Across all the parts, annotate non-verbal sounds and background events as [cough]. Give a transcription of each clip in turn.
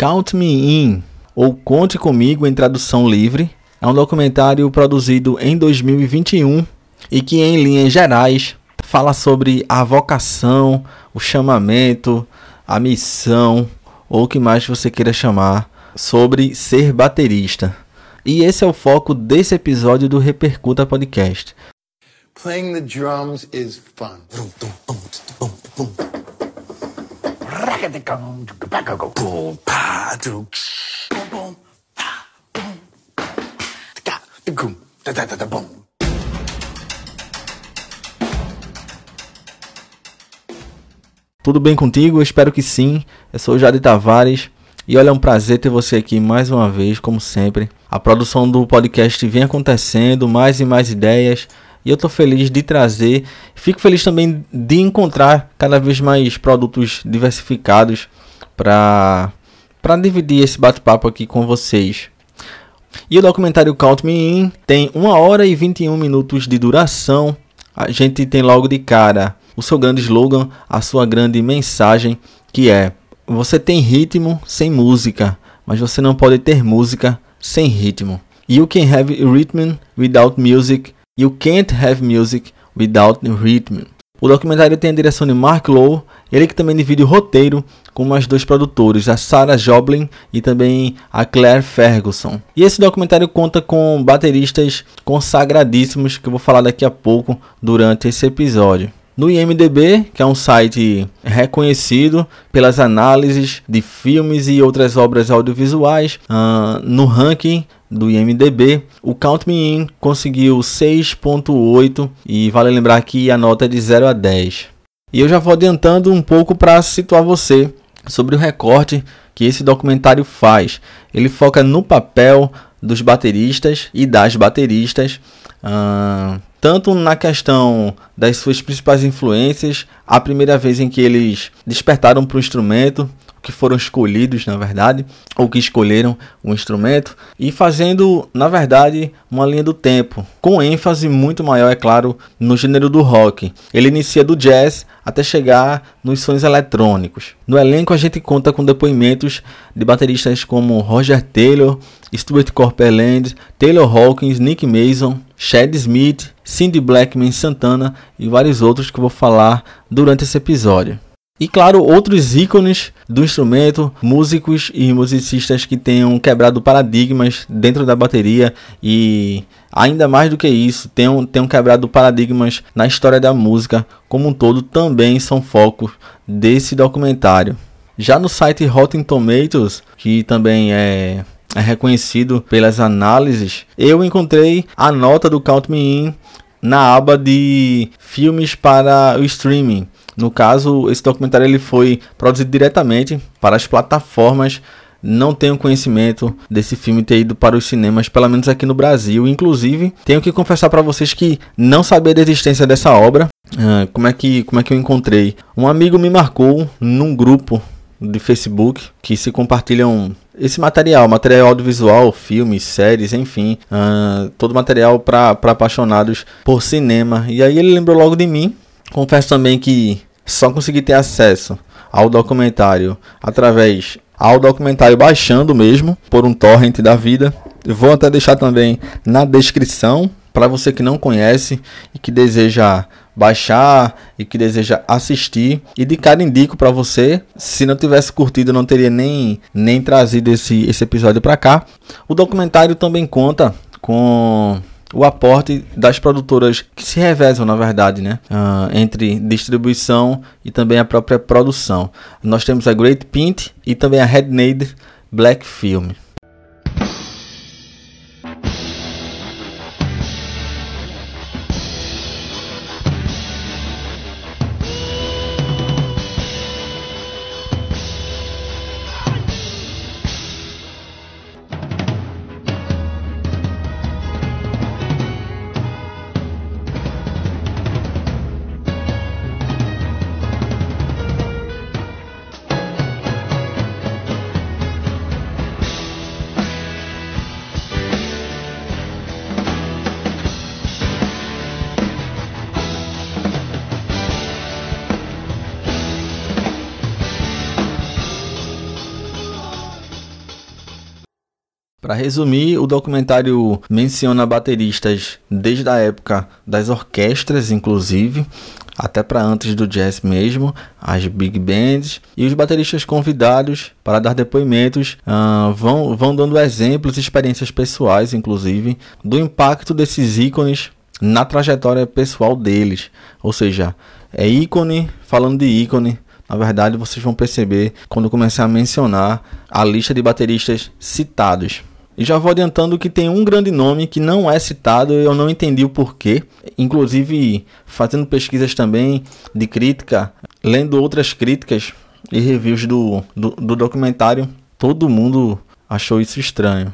Count Me In, ou Conte Comigo em tradução livre, é um documentário produzido em 2021 e que, em linhas gerais, fala sobre a vocação, o chamamento, a missão, ou o que mais você queira chamar, sobre ser baterista. E esse é o foco desse episódio do Repercuta Podcast. Playing the drums is fun. Tudo bem contigo? Eu espero que sim. Eu sou o Jade Tavares e olha, é um prazer ter você aqui mais uma vez, como sempre. A produção do podcast vem acontecendo, mais e mais ideias, e eu estou feliz de trazer. Fico feliz também de encontrar cada vez mais produtos diversificados para para dividir esse bate-papo aqui com vocês. E o documentário Count Me In tem 1 hora e 21 minutos de duração. A gente tem logo de cara o seu grande slogan, a sua grande mensagem, que é você tem ritmo sem música, mas você não pode ter música sem ritmo. You can have rhythm without music. You can't have music without rhythm. O documentário tem a direção de Mark Lowe, ele que também divide o roteiro com mais dois produtores, a Sarah Joblin e também a Claire Ferguson. E esse documentário conta com bateristas consagradíssimos que eu vou falar daqui a pouco durante esse episódio. No IMDB, que é um site reconhecido pelas análises de filmes e outras obras audiovisuais, uh, no ranking do IMDB, o Count Me In conseguiu 6.8 e vale lembrar que a nota é de 0 a 10. E eu já vou adiantando um pouco para situar você sobre o recorte que esse documentário faz. Ele foca no papel dos bateristas e das bateristas uh, tanto na questão das suas principais influências, a primeira vez em que eles despertaram para o instrumento, que foram escolhidos, na verdade, ou que escolheram o instrumento, e fazendo, na verdade, uma linha do tempo, com ênfase muito maior, é claro, no gênero do rock. Ele inicia do jazz até chegar nos sons eletrônicos. No elenco a gente conta com depoimentos de bateristas como Roger Taylor, Stuart Copeland, Taylor Hawkins, Nick Mason, Chad Smith, Cindy Blackman Santana e vários outros que eu vou falar durante esse episódio. E claro, outros ícones do instrumento, músicos e musicistas que tenham quebrado paradigmas dentro da bateria e ainda mais do que isso, tenham, tenham quebrado paradigmas na história da música como um todo, também são focos desse documentário. Já no site Rotten Tomatoes, que também é é reconhecido pelas análises, eu encontrei a nota do Count Me In na aba de filmes para o streaming. No caso, esse documentário ele foi produzido diretamente para as plataformas. Não tenho conhecimento desse filme ter ido para os cinemas, pelo menos aqui no Brasil. Inclusive, tenho que confessar para vocês que não sabia da existência dessa obra. Ah, como é que como é que eu encontrei? Um amigo me marcou num grupo de Facebook que se compartilham esse material, material audiovisual, filmes, séries, enfim, uh, todo material para apaixonados por cinema. E aí ele lembrou logo de mim. Confesso também que só consegui ter acesso ao documentário através ao documentário baixando mesmo por um torrent da vida. vou até deixar também na descrição para você que não conhece e que deseja baixar e que deseja assistir. E de cara indico para você, se não tivesse curtido, não teria nem, nem trazido esse, esse episódio para cá. O documentário também conta com o aporte das produtoras que se revezam, na verdade, né? Uh, entre distribuição e também a própria produção. Nós temos a Great Pint e também a Headnade Black Film. Para resumir, o documentário menciona bateristas desde a época das orquestras, inclusive, até para antes do jazz mesmo, as big bands e os bateristas convidados para dar depoimentos uh, vão, vão dando exemplos e experiências pessoais, inclusive, do impacto desses ícones na trajetória pessoal deles. Ou seja, é ícone falando de ícone. Na verdade, vocês vão perceber quando começar a mencionar a lista de bateristas citados. E já vou adiantando que tem um grande nome que não é citado e eu não entendi o porquê. Inclusive, fazendo pesquisas também de crítica, lendo outras críticas e reviews do, do, do documentário, todo mundo achou isso estranho.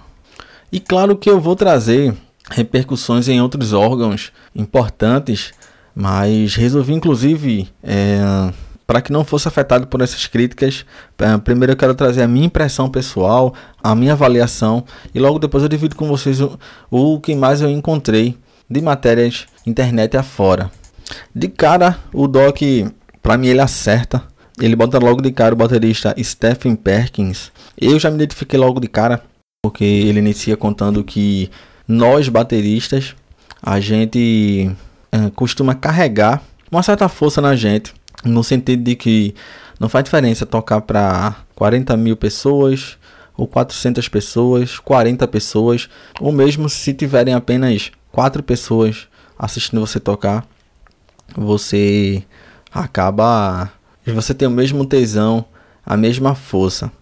E claro que eu vou trazer repercussões em outros órgãos importantes, mas resolvi inclusive é, para que não fosse afetado por essas críticas, é, primeiro eu quero trazer a minha impressão pessoal, a minha avaliação e logo depois eu divido com vocês o, o que mais eu encontrei de matérias internet afora. De cara, o Doc, para mim ele acerta. Ele bota logo de cara o baterista Stephen Perkins. Eu já me identifiquei logo de cara, porque ele inicia contando que nós bateristas, a gente é, costuma carregar uma certa força na gente no sentido de que não faz diferença tocar para 40 mil pessoas, ou 400 pessoas, 40 pessoas, ou mesmo se tiverem apenas 4 pessoas assistindo você tocar, você acaba. Você tem o mesmo tesão, a mesma força.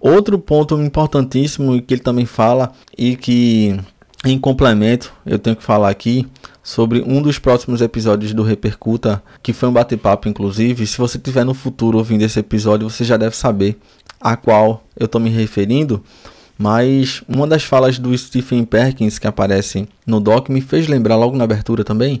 Outro ponto importantíssimo que ele também fala e que em complemento eu tenho que falar aqui sobre um dos próximos episódios do Repercuta, que foi um bate-papo inclusive. Se você tiver no futuro ouvindo esse episódio, você já deve saber a qual eu estou me referindo. Mas uma das falas do Stephen Perkins que aparece no doc me fez lembrar logo na abertura também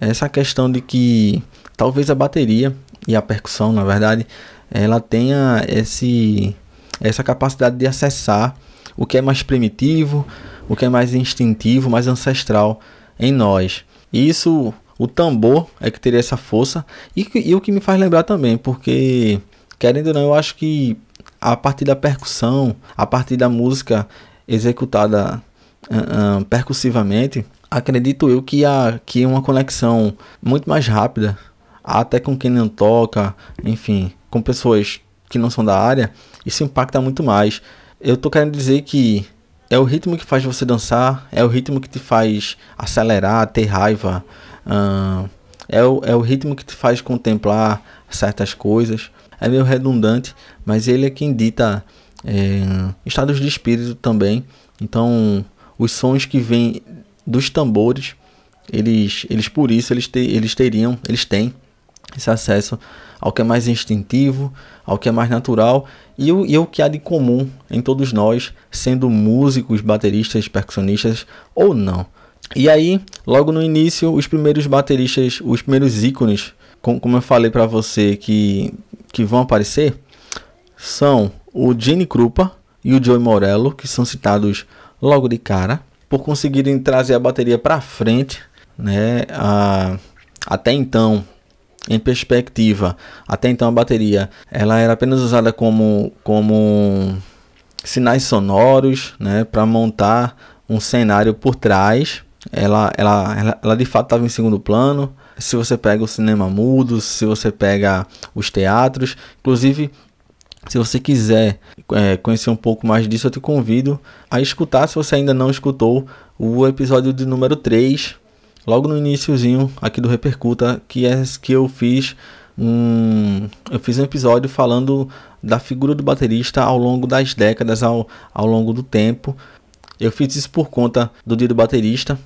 essa questão de que talvez a bateria e a percussão, na verdade, ela tenha esse essa capacidade de acessar o que é mais primitivo, o que é mais instintivo, mais ancestral em nós. E isso, o tambor é que teria essa força. E, e o que me faz lembrar também, porque, querendo ou não, eu acho que a partir da percussão, a partir da música executada uh, uh, percussivamente, acredito eu que há que uma conexão muito mais rápida, até com quem não toca, enfim, com pessoas que não são da área, isso impacta muito mais. Eu tô querendo dizer que é o ritmo que faz você dançar, é o ritmo que te faz acelerar, ter raiva, é, o, é o ritmo que te faz contemplar certas coisas. É meio redundante, mas ele é quem dita é, estados de espírito também. Então, os sons que vêm dos tambores, eles, eles por isso eles, te, eles teriam, eles têm esse acesso ao que é mais instintivo, ao que é mais natural e o, e o que há de comum em todos nós, sendo músicos, bateristas, percussionistas ou não. E aí, logo no início, os primeiros bateristas, os primeiros ícones, com, como eu falei para você, que, que vão aparecer, são o Gene Krupa e o Joey Morello, que são citados logo de cara, por conseguirem trazer a bateria para frente, né? A, até então, em perspectiva, até então a bateria ela era apenas usada como, como sinais sonoros, né, para montar um cenário por trás. Ela, ela, ela, ela de fato estava em segundo plano. Se você pega o cinema mudo, se você pega os teatros, inclusive se você quiser é, conhecer um pouco mais disso, eu te convido a escutar, se você ainda não escutou, o episódio de número 3 logo no iníciozinho aqui do Repercuta, que é que eu fiz um eu fiz um episódio falando da figura do baterista ao longo das décadas, ao, ao longo do tempo. Eu fiz isso por conta do dia do baterista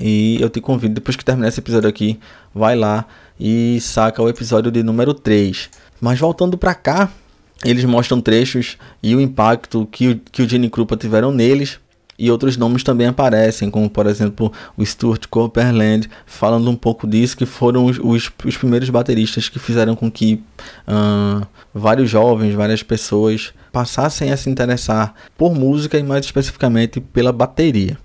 e eu te convido, depois que terminar esse episódio aqui, vai lá e saca o episódio de número 3. Mas voltando para cá, eles mostram trechos e o impacto que o, que o Gene Krupa tiveram neles e outros nomes também aparecem, como por exemplo o Stuart Copeland, falando um pouco disso, que foram os, os, os primeiros bateristas que fizeram com que uh, vários jovens, várias pessoas passassem a se interessar por música e mais especificamente pela bateria.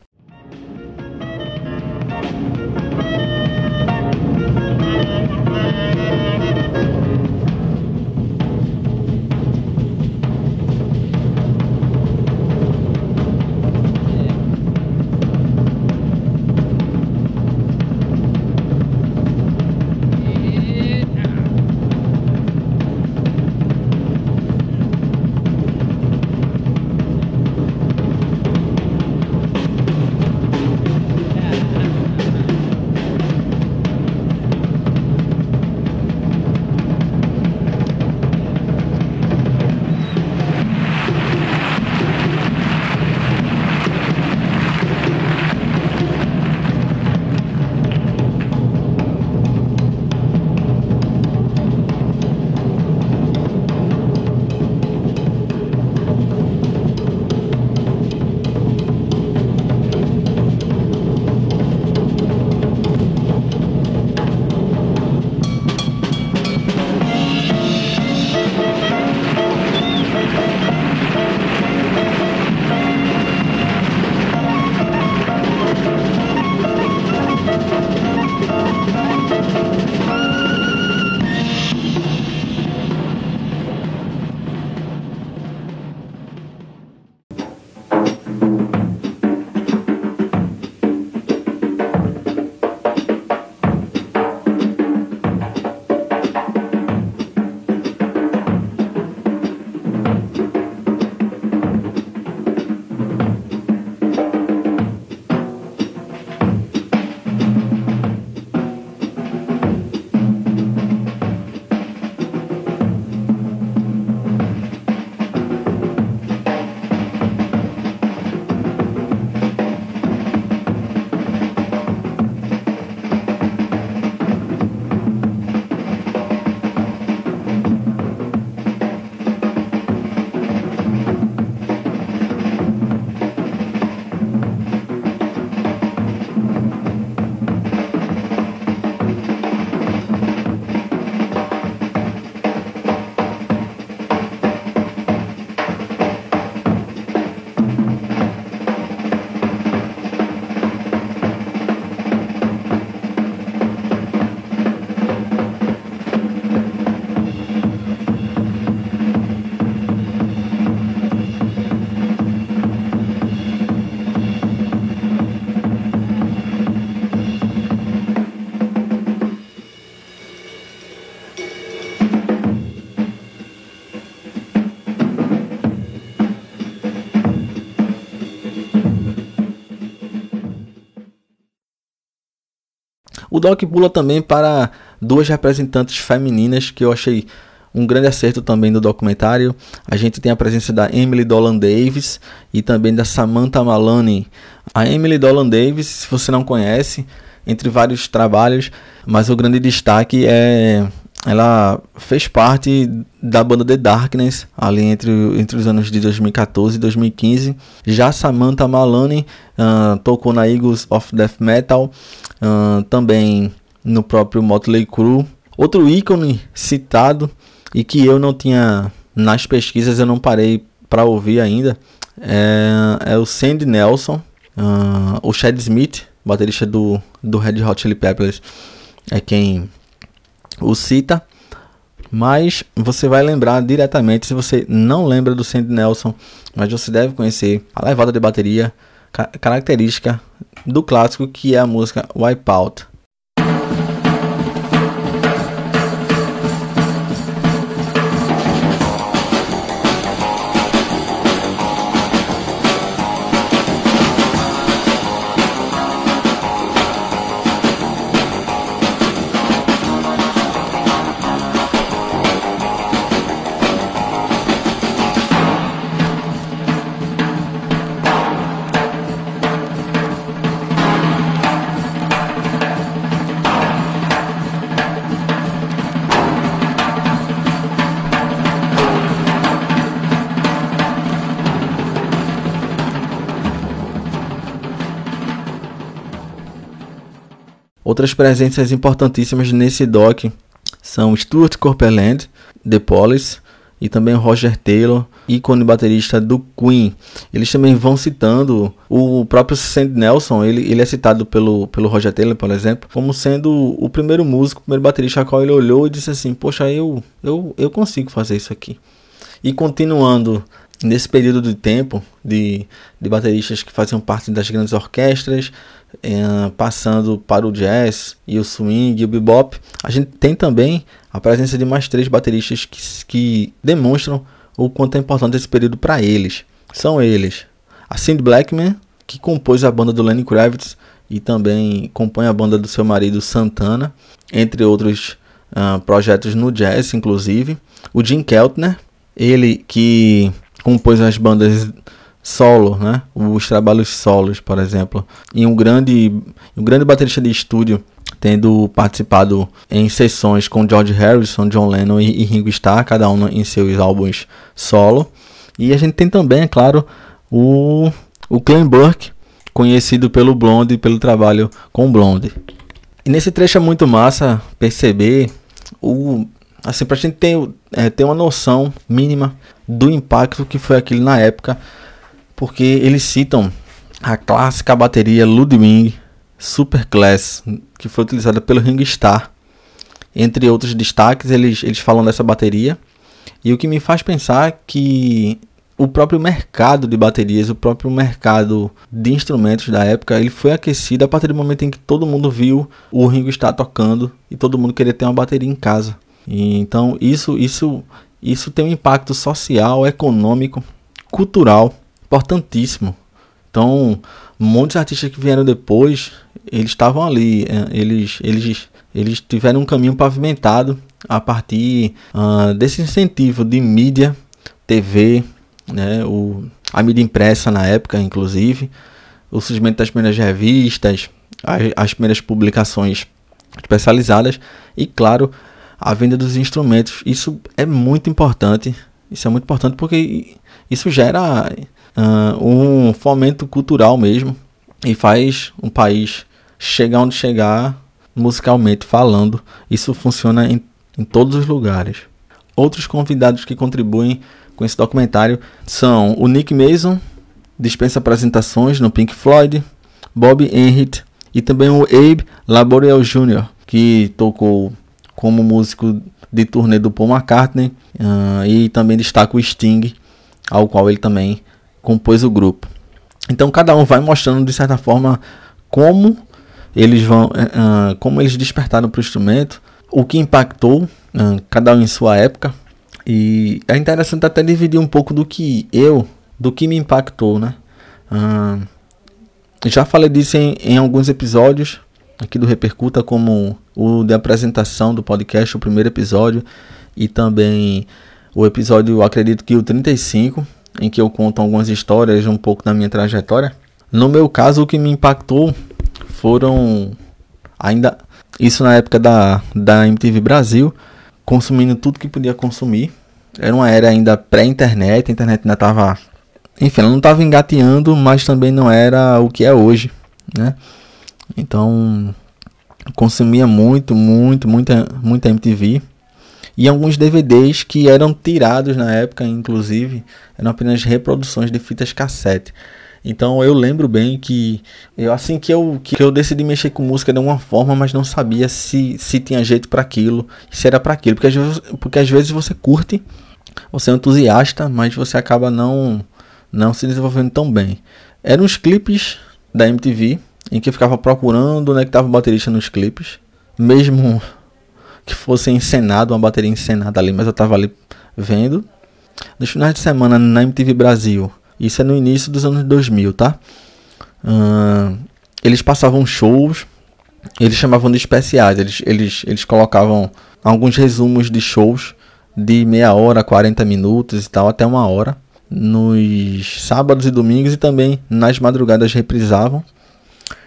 Doc pula também para duas representantes femininas que eu achei um grande acerto também do documentário. A gente tem a presença da Emily Dolan Davis e também da Samantha Maloney. A Emily Dolan Davis, se você não conhece, entre vários trabalhos, mas o grande destaque é ela fez parte da banda The Darkness ali entre, entre os anos de 2014 e 2015. Já Samantha Maloney uh, tocou na Eagles of Death Metal, uh, também no próprio Motley Crue. Outro ícone citado e que eu não tinha nas pesquisas eu não parei para ouvir ainda é, é, o Sandy Nelson, uh, o Chad Smith, baterista do, do Red Hot Chili Peppers, é quem o cita. Mas você vai lembrar diretamente, se você não lembra do Sandy Nelson, mas você deve conhecer a levada de bateria característica do clássico que é a música Wipeout. Outras presenças importantíssimas nesse doc são Stuart Copeland, The Police, e também Roger Taylor, ícone baterista do Queen. Eles também vão citando o próprio Sandy Nelson, ele, ele é citado pelo, pelo Roger Taylor, por exemplo, como sendo o primeiro músico, o primeiro baterista a qual ele olhou e disse assim: Poxa, eu, eu, eu consigo fazer isso aqui. E continuando nesse período de tempo de, de bateristas que faziam parte das grandes orquestras, passando para o jazz e o swing e o bebop, a gente tem também a presença de mais três bateristas que, que demonstram o quanto é importante esse período para eles. São eles a Cindy Blackman, que compôs a banda do Lenny Kravitz e também compõe a banda do seu marido Santana, entre outros uh, projetos no jazz, inclusive. O Jim Keltner, ele que compôs as bandas solo, né? Os trabalhos solos, por exemplo. E um grande, um grande baterista de estúdio, tendo participado em sessões com George Harrison, John Lennon e, e Ringo Starr, cada um em seus álbuns solo. E a gente tem também, é claro, o, o Glenn Burke, conhecido pelo Blonde e pelo trabalho com Blonde. E nesse trecho é muito massa perceber o assim pra gente ter, é, ter uma noção mínima do impacto que foi aquilo na época porque eles citam a clássica bateria Ludwig Superclass, que foi utilizada pelo Ringo Starr. Entre outros destaques, eles, eles falam dessa bateria. E o que me faz pensar que o próprio mercado de baterias, o próprio mercado de instrumentos da época, ele foi aquecido a partir do momento em que todo mundo viu o Ringo Starr tocando e todo mundo queria ter uma bateria em casa. E, então isso, isso, isso tem um impacto social, econômico, cultural importantíssimo. Então, muitos artistas que vieram depois, eles estavam ali, é, eles, eles, eles tiveram um caminho pavimentado a partir uh, desse incentivo de mídia, TV, né, o, a mídia impressa na época, inclusive, o surgimento das primeiras revistas, as, as primeiras publicações especializadas e, claro, a venda dos instrumentos. Isso é muito importante. Isso é muito importante porque isso gera uh, um fomento cultural mesmo e faz um país chegar onde chegar musicalmente falando. Isso funciona em, em todos os lugares. Outros convidados que contribuem com esse documentário são o Nick Mason, dispensa apresentações no Pink Floyd, Bob Enrit e também o Abe Laboriel Jr., que tocou como músico de turnê do Paul McCartney uh, e também destaca o Sting, ao qual ele também compôs o grupo. Então cada um vai mostrando de certa forma como eles vão, uh, como eles despertaram para o instrumento, o que impactou uh, cada um em sua época. E é interessante até dividir um pouco do que eu, do que me impactou, né? Uh, já falei disso em, em alguns episódios, aqui do Repercuta, como o de apresentação do podcast, o primeiro episódio, e também o episódio, acredito que o 35, em que eu conto algumas histórias, um pouco da minha trajetória. No meu caso, o que me impactou foram ainda isso na época da, da MTV Brasil, consumindo tudo que podia consumir. Era uma era ainda pré-internet, a internet ainda estava. Enfim, ela não estava engateando, mas também não era o que é hoje, né? Então, consumia muito, muito, muita, muita MTV. E alguns DVDs que eram tirados na época, inclusive, eram apenas reproduções de fitas cassete. Então eu lembro bem que eu assim que eu que eu decidi mexer com música de alguma forma, mas não sabia se se tinha jeito para aquilo, se era para aquilo, porque às vezes, porque às vezes você curte, você é entusiasta, mas você acaba não não se desenvolvendo tão bem. Eram os clipes da MTV em que eu ficava procurando onde é que tava o baterista nos clipes, mesmo que fosse encenado, uma bateria encenada ali, mas eu tava ali vendo. Nos finais de semana na MTV Brasil, isso é no início dos anos 2000, tá? Uh, eles passavam shows, eles chamavam de especiais, eles, eles, eles colocavam alguns resumos de shows de meia hora, 40 minutos e tal, até uma hora, nos sábados e domingos e também nas madrugadas reprisavam.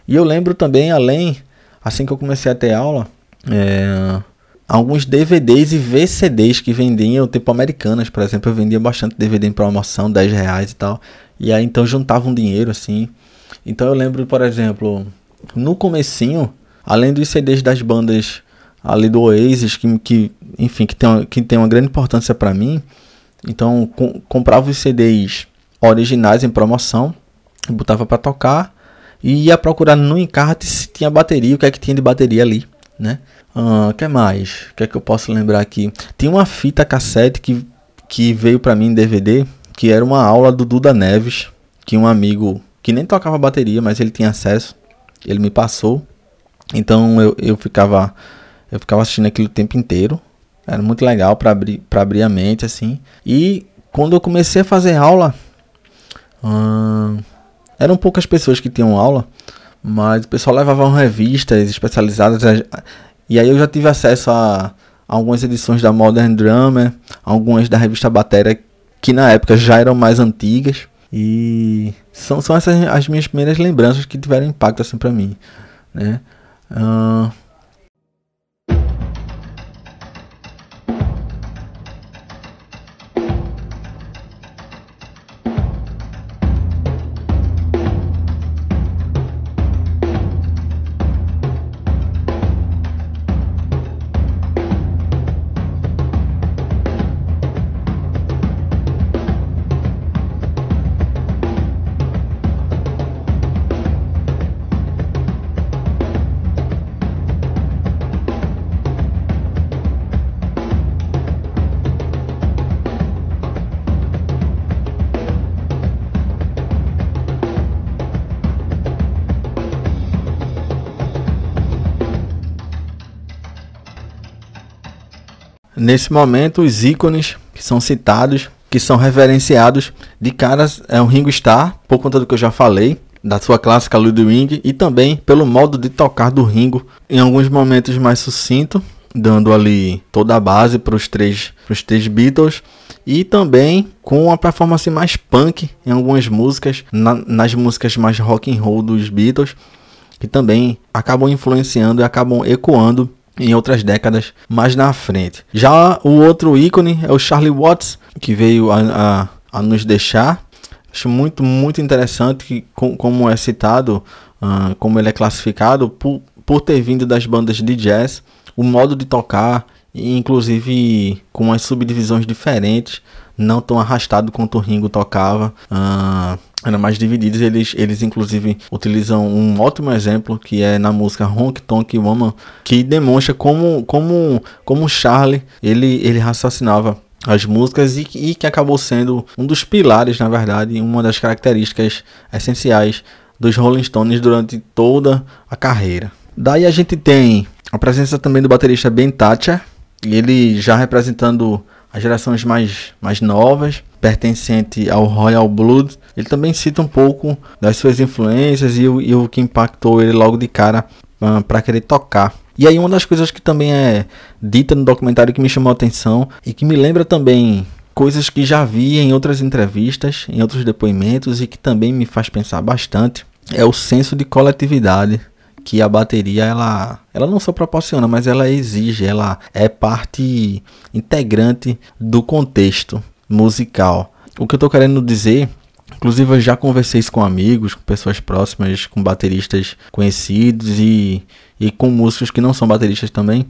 E eu lembro também, além, assim que eu comecei a ter aula, é, alguns DVDs e VCDs que vendiam, tipo americanas, por exemplo, eu vendia bastante DVD em promoção, 10 reais e tal. E aí então juntava um dinheiro assim. Então eu lembro, por exemplo, no comecinho, além dos CDs das bandas ali do Oasis, que, que enfim, que tem, uma, que tem uma grande importância para mim, então com, comprava os CDs originais em promoção, botava para tocar e ia procurar no encarte se tinha bateria, o que é que tinha de bateria ali, né? O uh, que mais? O que é que eu posso lembrar aqui? Tinha uma fita cassete que, que veio para mim em DVD, que era uma aula do Duda Neves, que um amigo que nem tocava bateria, mas ele tinha acesso, ele me passou. Então eu, eu ficava eu ficava assistindo aquilo o tempo inteiro. Era muito legal para abrir para abrir a mente assim. E quando eu comecei a fazer aula, hum, eram poucas pessoas que tinham aula, mas o pessoal levava revistas especializadas e aí eu já tive acesso a, a algumas edições da Modern Drummer, algumas da revista Bateria, que na época já eram mais antigas. E são, são essas as minhas primeiras lembranças que tiveram impacto assim para mim, né? Uh, Nesse momento, os ícones que são citados, que são reverenciados de caras, é o Ringo Starr, por conta do que eu já falei, da sua clássica Ludwig, e também pelo modo de tocar do Ringo, em alguns momentos mais sucinto, dando ali toda a base para os três, pros três Beatles, e também com uma performance mais punk em algumas músicas, na, nas músicas mais rock and roll dos Beatles, que também acabam influenciando e acabam ecoando em outras décadas mais na frente. Já o outro ícone é o Charlie Watts, que veio a, a, a nos deixar. Acho muito, muito interessante que, com, como é citado, uh, como ele é classificado, por, por ter vindo das bandas de jazz, o modo de tocar, inclusive com as subdivisões diferentes, não tão arrastado quanto o Ringo tocava. Uh, eram mais divididos. Eles, eles inclusive utilizam um ótimo exemplo que é na música Honk Tonk Woman, que demonstra como como como Charlie ele ele raciocinava as músicas e, e que acabou sendo um dos pilares, na verdade, uma das características essenciais dos Rolling Stones durante toda a carreira. Daí a gente tem a presença também do baterista Ben Thatcher, ele já representando as gerações mais, mais novas, pertencente ao Royal Blood. Ele também cita um pouco das suas influências e o, e o que impactou ele logo de cara para querer tocar. E aí uma das coisas que também é dita no documentário que me chamou a atenção e que me lembra também coisas que já vi em outras entrevistas, em outros depoimentos e que também me faz pensar bastante, é o senso de coletividade que a bateria ela, ela não só proporciona, mas ela exige, ela é parte integrante do contexto musical. O que eu estou querendo dizer Inclusive, eu já conversei isso com amigos, com pessoas próximas, com bateristas conhecidos e, e com músicos que não são bateristas também.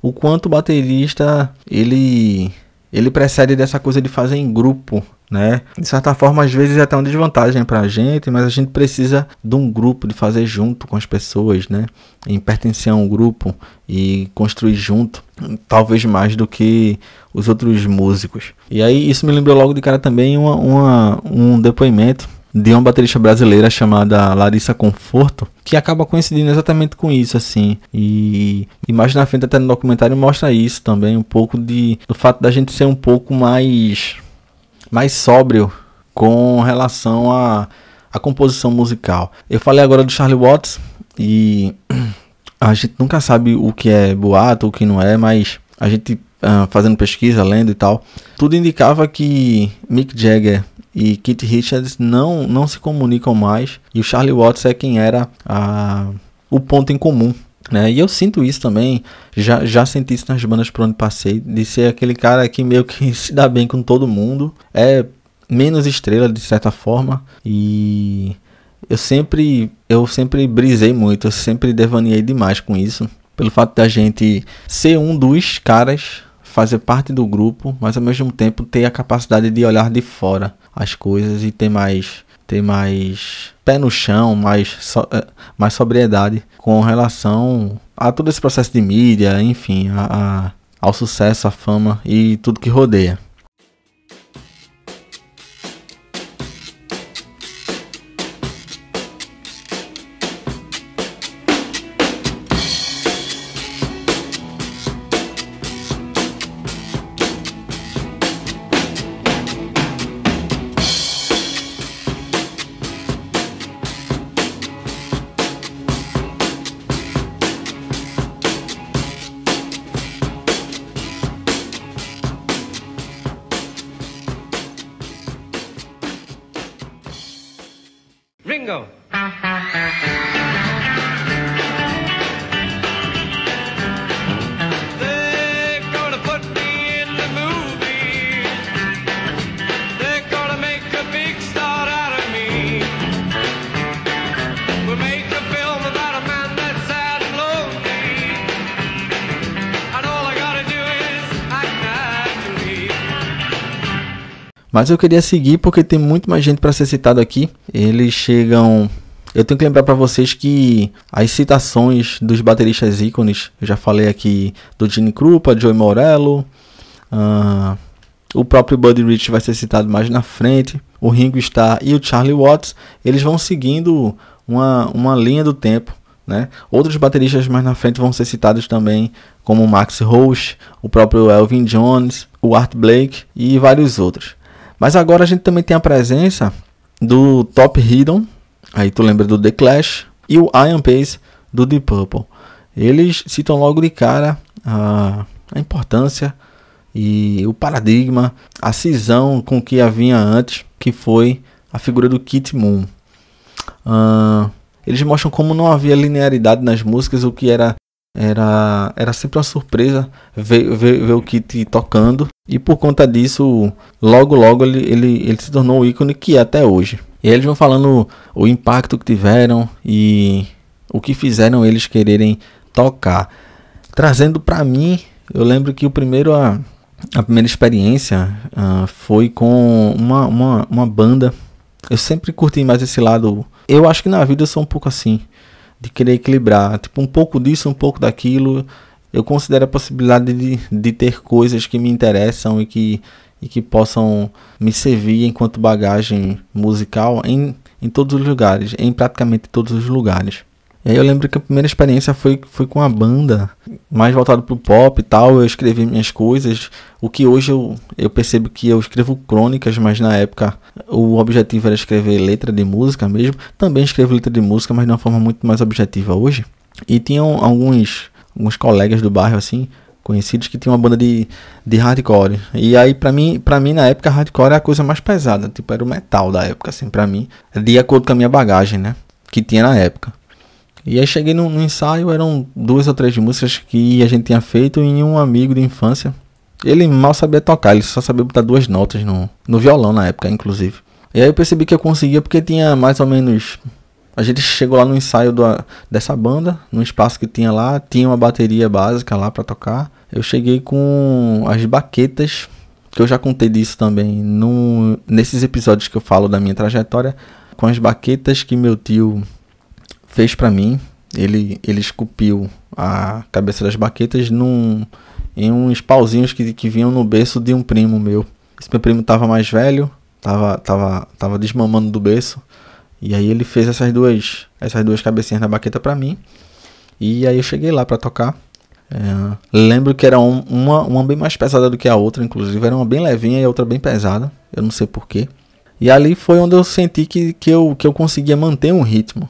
O quanto o baterista ele ele precede dessa coisa de fazer em grupo, né? De certa forma, às vezes é até uma desvantagem para a gente, mas a gente precisa de um grupo, de fazer junto com as pessoas, né? Em pertencer a um grupo e construir junto, talvez mais do que os outros músicos. E aí isso me lembrou logo de cara também uma, uma um depoimento de uma baterista brasileira chamada Larissa Conforto, que acaba coincidindo exatamente com isso, assim. E, mais na frente, até no documentário, mostra isso também, um pouco de, do fato da gente ser um pouco mais, mais sóbrio com relação à a, a composição musical. Eu falei agora do Charlie Watts e [clears throat] a gente nunca sabe o que é boato, o que não é, mas a gente uh, fazendo pesquisa, lendo e tal, tudo indicava que Mick Jagger e Keith Richards não, não se comunicam mais e o Charlie Watts é quem era a, o ponto em comum. Né? E eu sinto isso também, já, já senti isso nas bandas por onde passei, de ser aquele cara que meio que [laughs] se dá bem com todo mundo, é menos estrela de certa forma e eu sempre eu sempre brisei muito, eu sempre devaneei demais com isso, pelo fato da gente ser um dos caras fazer parte do grupo, mas ao mesmo tempo ter a capacidade de olhar de fora as coisas e ter mais ter mais pé no chão, mais, so, eh, mais sobriedade com relação a todo esse processo de mídia, enfim, a, a, ao sucesso, à fama e tudo que rodeia. Ringo. Mas eu queria seguir porque tem muito mais gente para ser citado aqui. Eles chegam. Eu tenho que lembrar para vocês que as citações dos bateristas ícones, eu já falei aqui do Gene Krupa, Joey Morello, uh, o próprio Buddy Rich vai ser citado mais na frente, o Ringo Starr e o Charlie Watts, eles vão seguindo uma, uma linha do tempo. Né? Outros bateristas mais na frente vão ser citados também, como o Max Roach, o próprio Elvin Jones, o Art Blake e vários outros. Mas agora a gente também tem a presença do Top Hidden, aí tu lembra do The Clash, e o Iron Pace do Deep Purple. Eles citam logo de cara a, a importância e o paradigma, a cisão com que havia antes, que foi a figura do Kit Moon. Uh, eles mostram como não havia linearidade nas músicas, o que era era, era sempre uma surpresa ver, ver, ver o Kit tocando. E por conta disso, logo logo ele, ele, ele se tornou o ícone que é até hoje. E eles vão falando o impacto que tiveram e o que fizeram eles quererem tocar. Trazendo para mim, eu lembro que o primeiro a, a primeira experiência uh, foi com uma, uma, uma banda. Eu sempre curti mais esse lado. Eu acho que na vida eu sou um pouco assim de querer equilibrar, tipo um pouco disso, um pouco daquilo. Eu considero a possibilidade de, de ter coisas que me interessam e que, e que possam me servir enquanto bagagem musical em, em todos os lugares, em praticamente todos os lugares. E aí eu lembro que a primeira experiência foi, foi com a banda, mais voltado pro pop e tal. Eu escrevi minhas coisas. O que hoje eu, eu percebo que eu escrevo crônicas, mas na época o objetivo era escrever letra de música mesmo. Também escrevo letra de música, mas de uma forma muito mais objetiva hoje. E tinham alguns, alguns colegas do bairro assim, conhecidos que tinham uma banda de, de hardcore. E aí para mim, para mim na época hardcore era a coisa mais pesada, tipo era o metal da época assim para mim, de acordo com a minha bagagem, né, que tinha na época. E aí cheguei no, no, ensaio, eram duas ou três músicas que a gente tinha feito em um amigo de infância. Ele mal sabia tocar, ele só sabia botar duas notas no, no violão na época, inclusive. E aí eu percebi que eu conseguia porque tinha mais ou menos. A gente chegou lá no ensaio do, dessa banda, no espaço que tinha lá, tinha uma bateria básica lá para tocar. Eu cheguei com as baquetas, que eu já contei disso também no, nesses episódios que eu falo da minha trajetória, com as baquetas que meu tio fez para mim. Ele, ele esculpiu a cabeça das baquetas num, em uns pauzinhos que, que vinham no berço de um primo meu. Esse meu primo tava mais velho, tava, tava, tava desmamando do berço. E aí ele fez essas duas, essas duas cabecinhas na baqueta para mim. E aí eu cheguei lá para tocar. É, lembro que era um, uma, uma bem mais pesada do que a outra, inclusive. Era uma bem levinha e a outra bem pesada. Eu não sei porquê. E ali foi onde eu senti que, que, eu, que eu conseguia manter um ritmo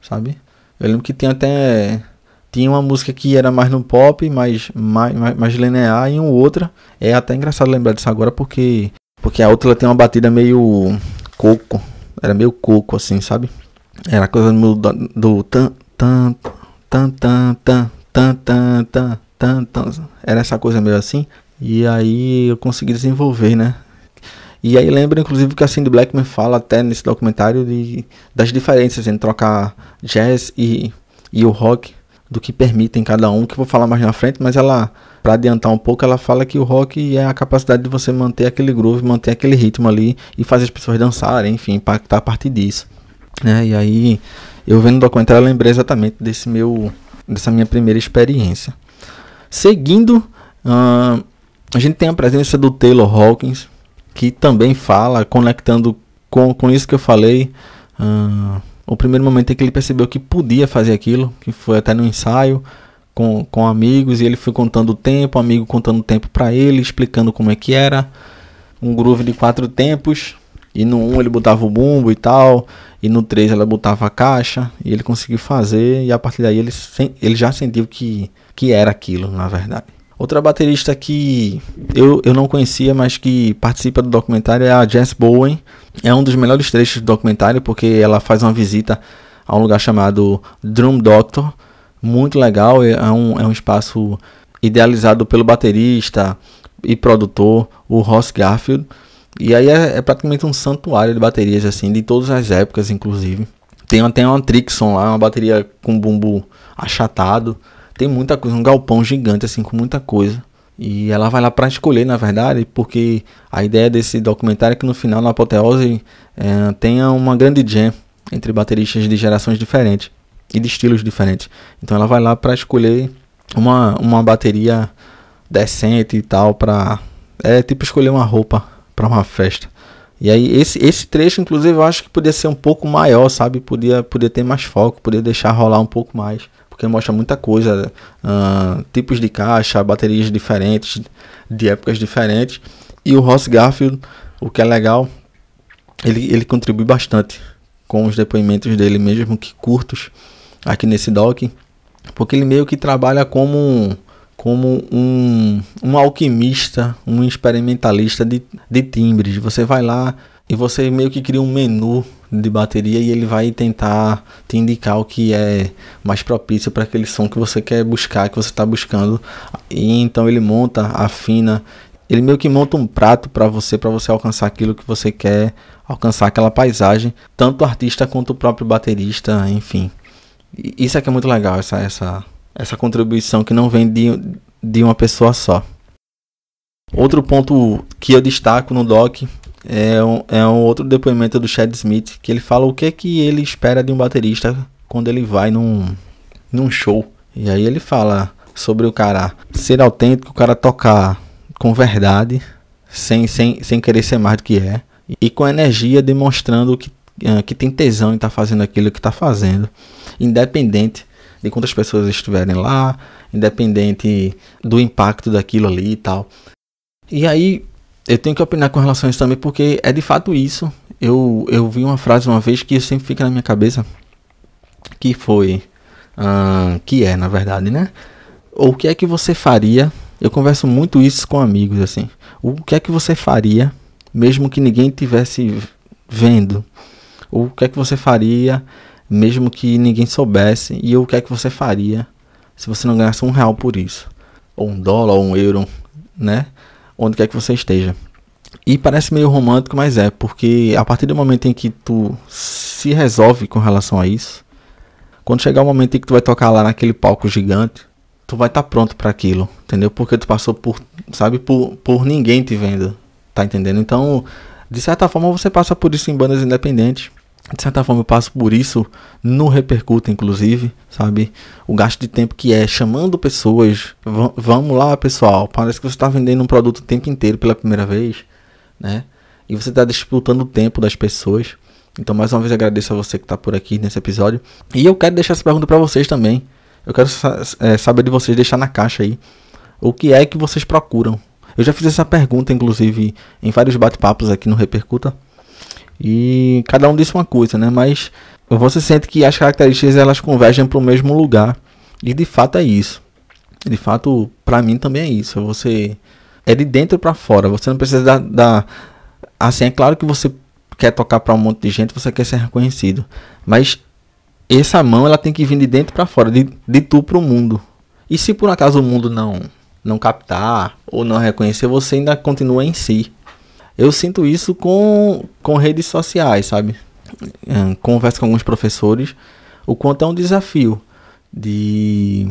sabe? Eu lembro que tinha até. Tinha uma música que era mais no pop, mais, mais, mais linear, e uma outra. É até engraçado lembrar disso agora porque. Porque a outra ela tem uma batida meio coco. Era meio coco, assim, sabe? Era coisa do, do tan, tan, tan, tan, tan, tan, tan, tan, tan, tan. Era essa coisa meio assim. E aí eu consegui desenvolver, né? E aí lembra, inclusive, que a Cindy Blackman fala até nesse documentário de, das diferenças entre trocar jazz e, e o rock, do que permitem cada um, que eu vou falar mais na frente, mas ela, para adiantar um pouco, ela fala que o rock é a capacidade de você manter aquele groove, manter aquele ritmo ali e fazer as pessoas dançarem, enfim, impactar a partir disso. Né? E aí, eu vendo o documentário, eu lembrei exatamente desse meu, dessa minha primeira experiência. Seguindo, uh, a gente tem a presença do Taylor Hawkins, que também fala, conectando com, com isso que eu falei. Uh, o primeiro momento em que ele percebeu que podia fazer aquilo, que foi até no ensaio com, com amigos, e ele foi contando o tempo, o amigo contando o tempo para ele, explicando como é que era. Um groove de quatro tempos, e no 1 um ele botava o bumbo e tal, e no 3 ela botava a caixa, e ele conseguiu fazer, e a partir daí ele, ele já sentiu que, que era aquilo, na verdade. Outra baterista que eu, eu não conhecia, mas que participa do documentário é a Jess Bowen. É um dos melhores trechos do documentário porque ela faz uma visita a um lugar chamado Drum Doctor. Muito legal, é um, é um espaço idealizado pelo baterista e produtor, o Ross Garfield. E aí é, é, praticamente um santuário de baterias, assim, de todas as épocas, inclusive. Tem até uma Trixon lá, uma bateria com bumbo achatado tem muita coisa, um galpão gigante assim com muita coisa. E ela vai lá para escolher, na verdade, porque a ideia desse documentário é que no final, na apoteose, é, tenha uma grande jam entre bateristas de gerações diferentes e de estilos diferentes. Então ela vai lá para escolher uma, uma bateria decente e tal para é tipo escolher uma roupa para uma festa. E aí esse, esse trecho inclusive eu acho que podia ser um pouco maior, sabe? Podia podia ter mais foco, podia deixar rolar um pouco mais porque mostra muita coisa, uh, tipos de caixa, baterias diferentes, de épocas diferentes. E o Ross Garfield, o que é legal, ele, ele contribui bastante com os depoimentos dele, mesmo que curtos, aqui nesse doc, porque ele meio que trabalha como como um, um alquimista, um experimentalista de, de timbres. Você vai lá e você meio que cria um menu de bateria e ele vai tentar te indicar o que é mais propício para aquele som que você quer buscar, que você está buscando. E então ele monta, afina, ele meio que monta um prato para você, para você alcançar aquilo que você quer, alcançar aquela paisagem, tanto o artista quanto o próprio baterista, enfim. Isso é que é muito legal, essa, essa, essa contribuição que não vem de, de uma pessoa só. Outro ponto que eu destaco no doc é um, é um outro depoimento do Chad Smith, que ele fala o que é que ele espera de um baterista quando ele vai num, num show. E aí ele fala sobre o cara ser autêntico, o cara tocar com verdade, sem, sem, sem querer ser mais do que é, e com energia demonstrando que que tem tesão em estar tá fazendo aquilo que está fazendo, independente de quantas pessoas estiverem lá, independente do impacto daquilo ali e tal. E aí eu tenho que opinar com relação a isso também, porque é de fato isso. Eu, eu vi uma frase uma vez que sempre fica na minha cabeça, que foi, uh, que é na verdade, né? O que é que você faria? Eu converso muito isso com amigos assim. O que é que você faria, mesmo que ninguém tivesse vendo? O que é que você faria, mesmo que ninguém soubesse? E o que é que você faria se você não ganhasse um real por isso? Ou um dólar, ou um euro, né? Onde quer que você esteja. E parece meio romântico, mas é, porque a partir do momento em que tu se resolve com relação a isso, quando chegar o momento em que tu vai tocar lá naquele palco gigante, tu vai estar tá pronto para aquilo, entendeu? Porque tu passou por, sabe, por, por ninguém te vendo, tá entendendo? Então, de certa forma, você passa por isso em bandas independentes. De certa forma, eu passo por isso no Repercuta, inclusive, sabe? O gasto de tempo que é chamando pessoas. Vamos lá, pessoal. Parece que você está vendendo um produto o tempo inteiro pela primeira vez, né? E você está disputando o tempo das pessoas. Então, mais uma vez, agradeço a você que está por aqui nesse episódio. E eu quero deixar essa pergunta para vocês também. Eu quero é, saber de vocês, deixar na caixa aí. O que é que vocês procuram? Eu já fiz essa pergunta, inclusive, em vários bate-papos aqui no Repercuta. E cada um disse uma coisa, né? Mas você sente que as características elas convergem para o mesmo lugar. E de fato é isso. De fato, para mim também é isso. Você é de dentro para fora. Você não precisa dar, assim, é claro que você quer tocar para um monte de gente, você quer ser reconhecido. Mas essa mão ela tem que vir de dentro para fora, de, de tu para o mundo. E se por acaso o mundo não não captar ou não reconhecer, você ainda continua em si. Eu sinto isso com, com redes sociais, sabe? É, converso com alguns professores, o quanto é um desafio de,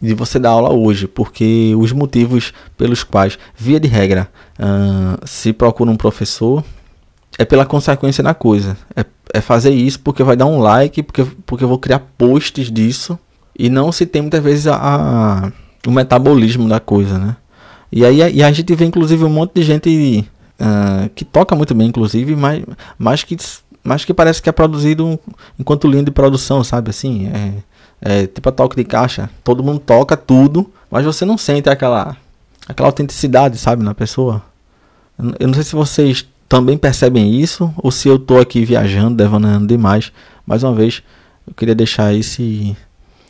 de você dar aula hoje, porque os motivos pelos quais, via de regra, uh, se procura um professor é pela consequência da coisa. É, é fazer isso porque vai dar um like, porque, porque eu vou criar posts disso, e não se tem muitas vezes a, a o metabolismo da coisa, né? E aí e a gente vê inclusive um monte de gente uh, que toca muito bem, inclusive, mas, mas, que, mas que parece que é produzido enquanto linha de produção, sabe? Assim, é, é tipo a toque de caixa. Todo mundo toca tudo, mas você não sente aquela, aquela autenticidade, sabe, na pessoa. Eu não sei se vocês também percebem isso ou se eu tô aqui viajando, devanando demais. Mais uma vez, eu queria deixar esse,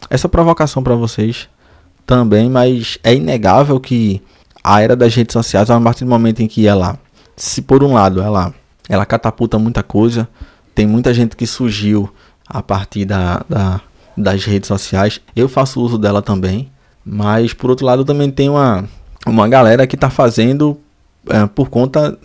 essa provocação para vocês também, mas é inegável que a era das redes sociais, a partir do momento em que ela, se por um lado ela, ela catapulta muita coisa, tem muita gente que surgiu a partir da, da, das redes sociais, eu faço uso dela também, mas por outro lado também tem uma, uma galera que está fazendo é, por conta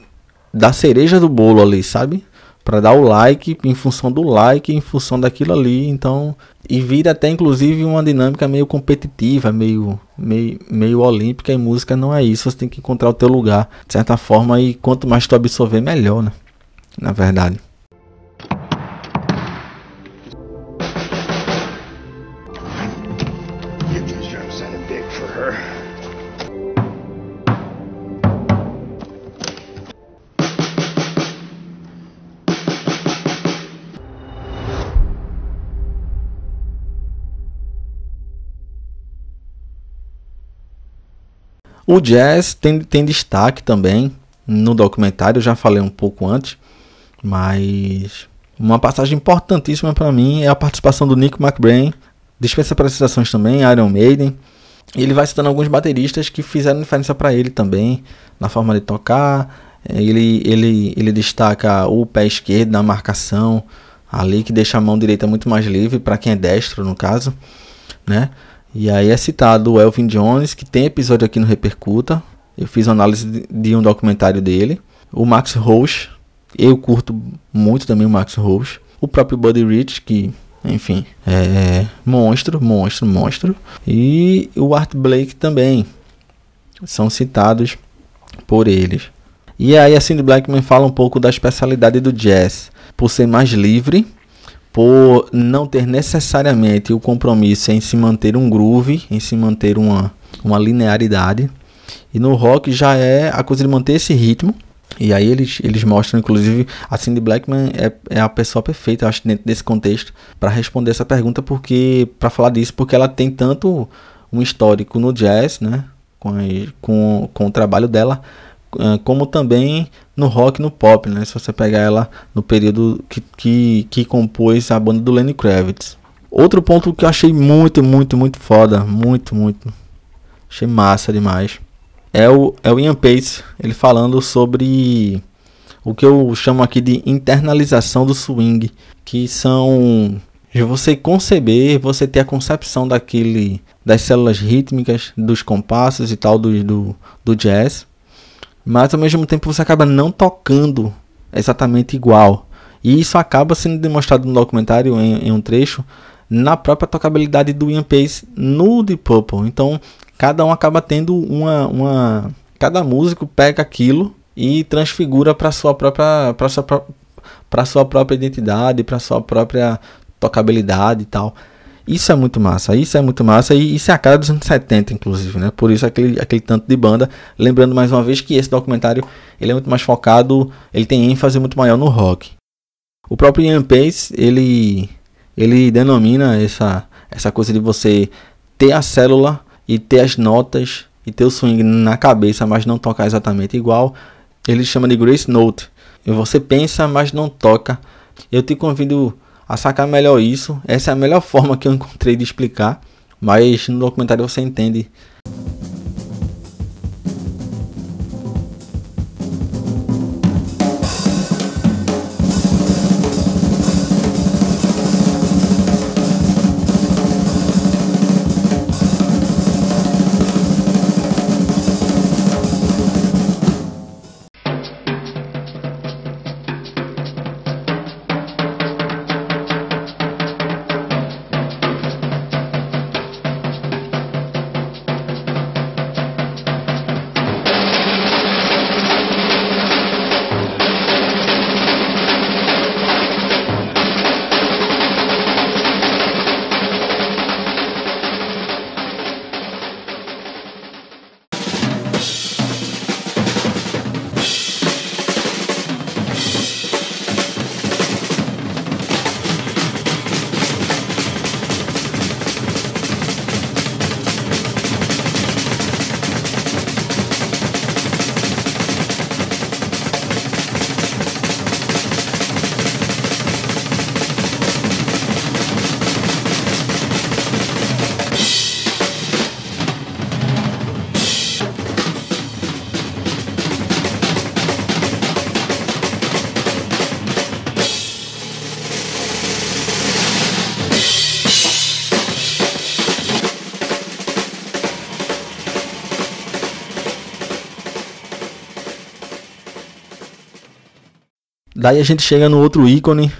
da cereja do bolo ali, sabe? Para dar o like em função do like, em função daquilo ali. Então, e vira até inclusive uma dinâmica meio competitiva, meio, meio, meio olímpica. E música não é isso. Você tem que encontrar o teu lugar, de certa forma. E quanto mais tu absorver, melhor, né? Na verdade. O jazz tem, tem destaque também no documentário, eu já falei um pouco antes, mas uma passagem importantíssima para mim é a participação do Nick McBrain, dispensa precisações também, Iron Maiden. Ele vai citando alguns bateristas que fizeram diferença para ele também, na forma de tocar. Ele, ele, ele destaca o pé esquerdo na marcação, ali que deixa a mão direita muito mais livre para quem é destro, no caso, né? E aí é citado o Elvin Jones, que tem episódio aqui no Repercuta. Eu fiz uma análise de um documentário dele. O Max Roach, eu curto muito também o Max Roach. O próprio Buddy Rich, que, enfim, é monstro, monstro, monstro. E o Art Blake também. São citados por eles. E aí a Cindy Blackman fala um pouco da especialidade do jazz. Por ser mais livre, por não ter necessariamente o compromisso em se manter um groove, em se manter uma, uma linearidade. E no rock já é a coisa de manter esse ritmo, E aí eles, eles mostram, inclusive, a Cindy Blackman é, é a pessoa perfeita, acho, dentro desse contexto, para responder essa pergunta, porque para falar disso, porque ela tem tanto um histórico no jazz, né, com, com, com o trabalho dela, ah, como também no rock no pop, né? Se você pegar ela no período que, que, que compôs a banda do Lenny Kravitz. Outro ponto que eu achei muito, muito, muito foda, muito, muito, achei massa demais, é o, é o Ian Pace, ele falando sobre o que eu chamo aqui de internalização do swing, que são de você conceber, você ter a concepção daquele das células rítmicas, dos compassos e tal do, do, do jazz, mas ao mesmo tempo você acaba não tocando exatamente igual. E isso acaba sendo demonstrado no documentário, em, em um trecho, na própria tocabilidade do Ian Pace no Deep Purple. Então, cada um acaba tendo uma. uma cada músico pega aquilo e transfigura para sua própria para sua, sua própria identidade, para sua própria tocabilidade e tal. Isso é muito massa, isso é muito massa e isso é a cara dos anos 70, inclusive, né? Por isso aquele, aquele tanto de banda. Lembrando mais uma vez que esse documentário ele é muito mais focado, ele tem ênfase muito maior no rock. O próprio Ian Pace, ele, ele denomina essa, essa coisa de você ter a célula e ter as notas e ter o swing na cabeça, mas não tocar exatamente igual. Ele chama de Grace Note. E você pensa, mas não toca. Eu te convido a sacar melhor isso. Essa é a melhor forma que eu encontrei de explicar, mas no documentário você entende Daí a gente chega no outro ícone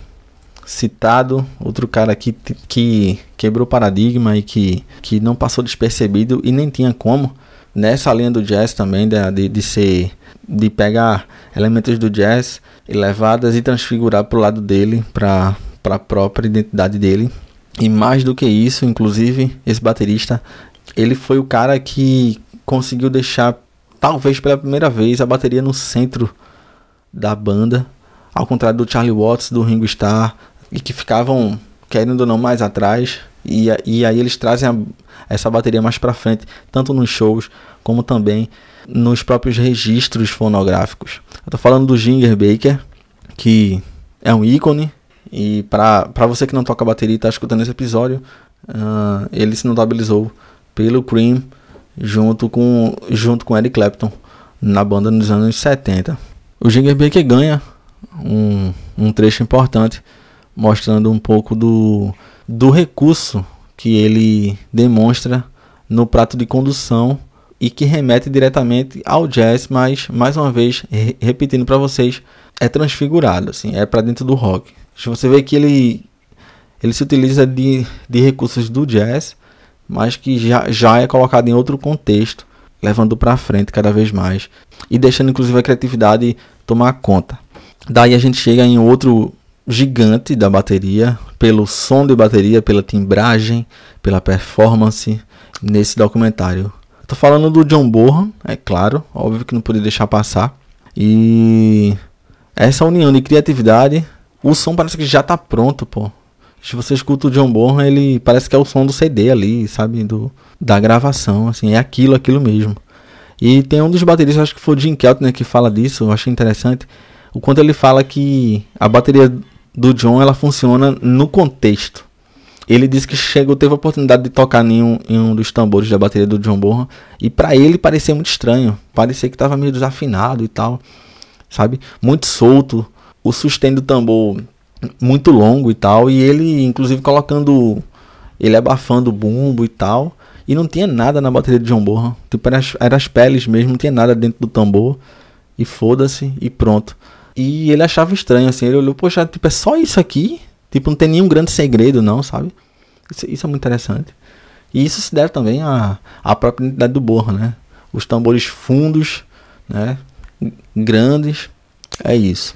citado, outro cara aqui que quebrou paradigma e que, que não passou despercebido e nem tinha como nessa linha do jazz também de, de, de ser de pegar elementos do jazz elevadas e transfigurar para o lado dele, para a própria identidade dele. E mais do que isso, inclusive, esse baterista, ele foi o cara que conseguiu deixar, talvez pela primeira vez, a bateria no centro da banda ao contrário do Charlie Watts, do Ringo Starr, e que ficavam, querendo ou não, mais atrás. E, e aí eles trazem a, essa bateria mais para frente, tanto nos shows como também nos próprios registros fonográficos. Eu tô falando do Ginger Baker, que é um ícone, e para você que não toca bateria e está escutando esse episódio, uh, ele se notabilizou pelo Cream junto com, junto com Eric Clapton na banda nos anos 70. O Ginger Baker ganha um, um trecho importante mostrando um pouco do, do recurso que ele demonstra no prato de condução e que remete diretamente ao jazz, mas mais uma vez re repetindo para vocês, é transfigurado, assim, é para dentro do rock. Você vê que ele ele se utiliza de, de recursos do jazz, mas que já, já é colocado em outro contexto, levando para frente cada vez mais e deixando inclusive a criatividade tomar conta. Daí a gente chega em outro gigante da bateria, pelo som de bateria, pela timbragem, pela performance nesse documentário. Estou falando do John Bonham, é claro, óbvio que não podia deixar passar. E essa união de criatividade, o som parece que já tá pronto, pô. Se você escuta o John Bonham, ele parece que é o som do CD ali, sabe? Do, da gravação, assim, é aquilo, aquilo mesmo. E tem um dos bateristas, acho que foi o Jim Keltner que fala disso, eu achei interessante. O quanto ele fala que a bateria do John, ela funciona no contexto. Ele disse que chegou, teve a oportunidade de tocar em um, em um dos tambores da bateria do John Bonham. E para ele parecia muito estranho. Parecia que tava meio desafinado e tal. Sabe? Muito solto. O sustento do tambor muito longo e tal, e ele inclusive colocando ele abafando o bumbo e tal, e não tinha nada na bateria de John Bonham, tipo era as, era as peles mesmo, não tinha nada dentro do tambor, e foda-se, e pronto. E ele achava estranho, assim, ele olhou, poxa, tipo, é só isso aqui? Tipo, não tem nenhum grande segredo não, sabe? Isso, isso é muito interessante. E isso se deve também à, à própria identidade do Borra, né? Os tambores fundos, né? Grandes, é isso.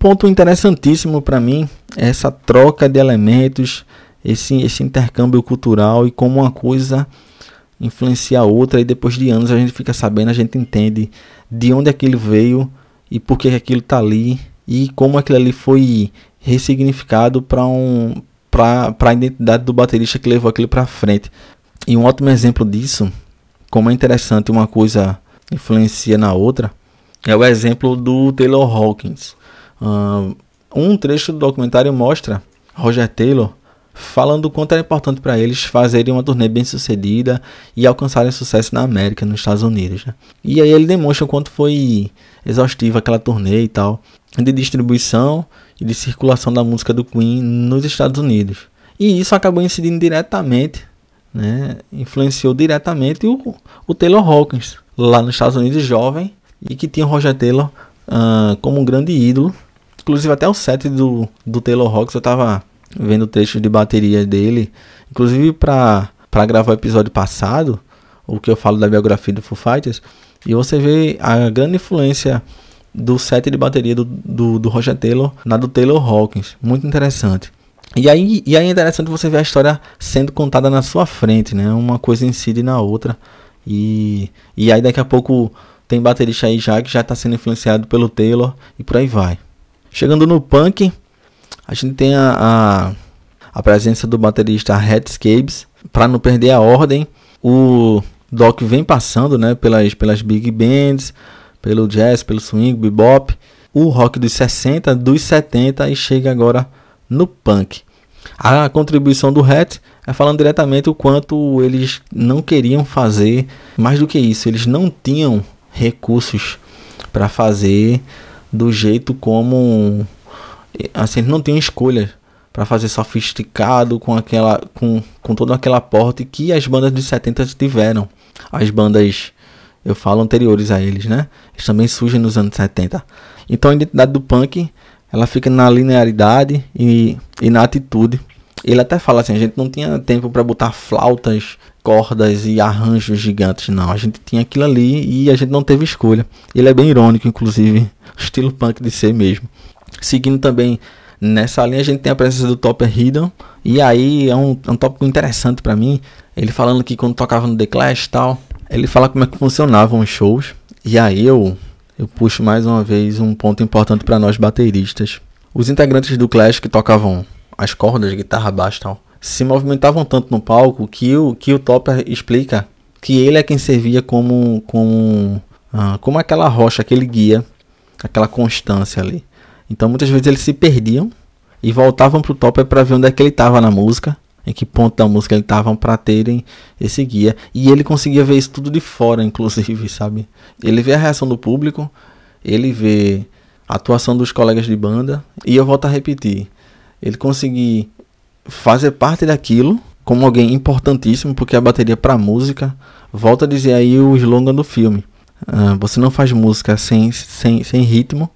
Ponto interessantíssimo para mim é essa troca de elementos, esse, esse intercâmbio cultural e como uma coisa influencia a outra e depois de anos a gente fica sabendo, a gente entende de onde aquilo veio e por que aquilo está ali e como aquilo ali foi ressignificado para um, para a identidade do baterista que levou aquilo para frente. E um ótimo exemplo disso, como é interessante uma coisa influencia na outra, é o exemplo do Taylor Hawkins. Um trecho do documentário mostra Roger Taylor falando o quanto era importante para eles fazerem uma turnê bem sucedida e alcançarem sucesso na América, nos Estados Unidos. Né? E aí ele demonstra o quanto foi exaustiva aquela turnê e tal, de distribuição e de circulação da música do Queen nos Estados Unidos. E isso acabou incidindo diretamente, né? influenciou diretamente o, o Taylor Hawkins, lá nos Estados Unidos, jovem, e que tinha o Roger Taylor uh, como um grande ídolo Inclusive até o set do, do Taylor Hawks eu tava vendo trechos de bateria dele. Inclusive para gravar o episódio passado, o que eu falo da biografia do Foo Fighters. E você vê a grande influência do set de bateria do, do, do Roger Taylor na do Taylor Hawkins. Muito interessante. E aí, e aí é interessante você ver a história sendo contada na sua frente, né? Uma coisa incide na outra. E, e aí daqui a pouco tem baterista aí já que já está sendo influenciado pelo Taylor e por aí vai. Chegando no punk, a gente tem a, a, a presença do baterista Headscapes. Para não perder a ordem, o Doc vem passando né, pelas, pelas big bands, pelo jazz, pelo swing, bebop, o rock dos 60, dos 70 e chega agora no punk. A contribuição do Hat é falando diretamente o quanto eles não queriam fazer mais do que isso, eles não tinham recursos para fazer do jeito como assim não tem escolha para fazer sofisticado com aquela com, com toda aquela porte que as bandas dos 70 tiveram. As bandas eu falo anteriores a eles, né? Eles também surgem nos anos 70. Então a identidade do punk, ela fica na linearidade e, e na atitude. Ele até fala assim, a gente não tinha tempo para botar flautas, cordas e arranjos gigantes, não. A gente tinha aquilo ali e a gente não teve escolha. Ele é bem irônico, inclusive, [laughs] estilo punk de ser mesmo. Seguindo também nessa linha, a gente tem a presença do Topper Hidden. E aí é um, é um tópico interessante para mim. Ele falando que quando tocava no The Clash tal, ele fala como é que funcionavam os shows. E aí eu, eu puxo mais uma vez um ponto importante para nós bateristas. os integrantes do Clash que tocavam as cordas, guitarra, baixo tal, se movimentavam tanto no palco que o, que o Topper explica que ele é quem servia como, como, ah, como aquela rocha, aquele guia, aquela constância ali. Então muitas vezes eles se perdiam e voltavam pro Topper para ver onde é que ele estava na música, em que ponto da música ele estava para terem esse guia. E ele conseguia ver isso tudo de fora, [laughs] inclusive, sabe? Ele vê a reação do público, ele vê a atuação dos colegas de banda, e eu volto a repetir, ele conseguir fazer parte daquilo como alguém importantíssimo, porque a bateria para música, volta a dizer aí o slogan do filme. Uh, você não faz música sem, sem, sem ritmo,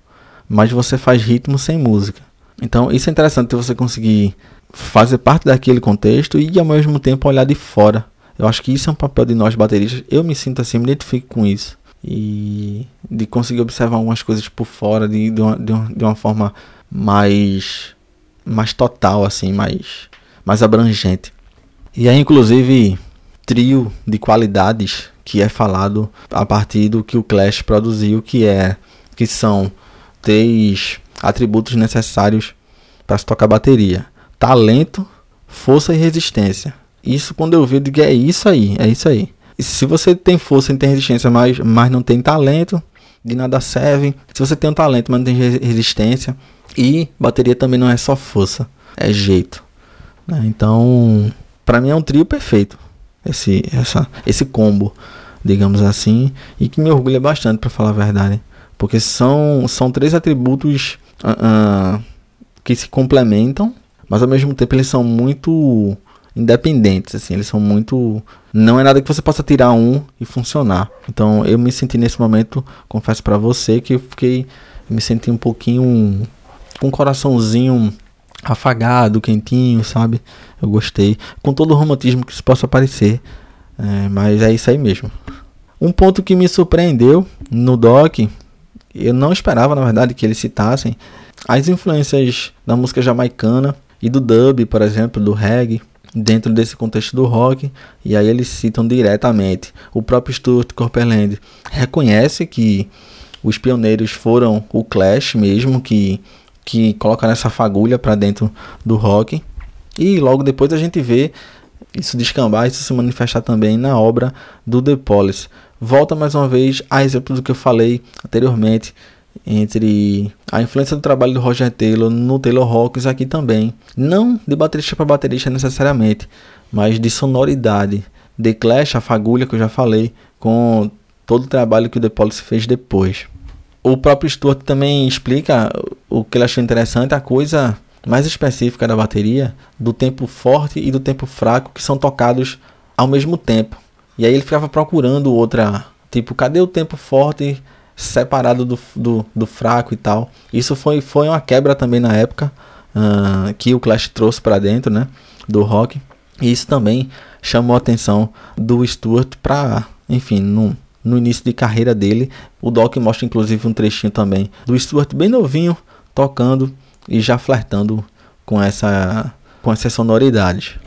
mas você faz ritmo sem música. Então isso é interessante você conseguir fazer parte daquele contexto e ao mesmo tempo olhar de fora. Eu acho que isso é um papel de nós bateristas. Eu me sinto assim, me identifico com isso. E de conseguir observar algumas coisas por fora de, de, uma, de, uma, de uma forma mais, mais total, assim, mais, mais abrangente. E aí, inclusive, trio de qualidades que é falado a partir do que o Clash produziu, que é que são três atributos necessários para se tocar bateria: talento, força e resistência. Isso quando eu vi, eu digo, é isso aí, é isso aí. E se você tem força e tem resistência, mas, mas não tem talento, de nada serve. Se você tem um talento, mas não tem resistência, e bateria também não é só força, é jeito. Né? Então, para mim é um trio perfeito. Esse, essa, esse combo, digamos assim, e que me orgulha bastante, para falar a verdade. Porque são, são três atributos uh, uh, que se complementam, mas ao mesmo tempo eles são muito independentes, assim, eles são muito. Não é nada que você possa tirar um e funcionar. Então eu me senti nesse momento, confesso para você, que eu fiquei. Me senti um pouquinho. Com um coraçãozinho afagado, quentinho, sabe? Eu gostei. Com todo o romantismo que isso possa parecer. É, mas é isso aí mesmo. Um ponto que me surpreendeu no doc, eu não esperava, na verdade, que eles citassem as influências da música jamaicana e do dub, por exemplo, do reggae, dentro desse contexto do rock. E aí eles citam diretamente. O próprio Stuart Copeland reconhece que os pioneiros foram o Clash mesmo, que que colocaram essa fagulha para dentro do rock. E logo depois a gente vê isso descambar, isso se manifestar também na obra do The Police. Volta mais uma vez a exemplo do que eu falei anteriormente entre a influência do trabalho do Roger Taylor no Taylor Hawkins aqui também. Não de baterista para baterista necessariamente, mas de sonoridade. The Clash, a fagulha que eu já falei, com todo o trabalho que o The Police fez depois o próprio Stuart também explica o que ele achou interessante, a coisa mais específica da bateria, do tempo forte e do tempo fraco, que são tocados ao mesmo tempo. E aí ele ficava procurando outra, tipo, cadê o tempo forte separado do, do, do fraco e tal. Isso foi, foi uma quebra também na época, uh, que o Clash trouxe para dentro, né, do rock. E isso também chamou a atenção do Stuart para, enfim, não no início de carreira dele. O Doc mostra inclusive um trechinho também do Stuart bem novinho tocando e já flertando com essa com essa sonoridade.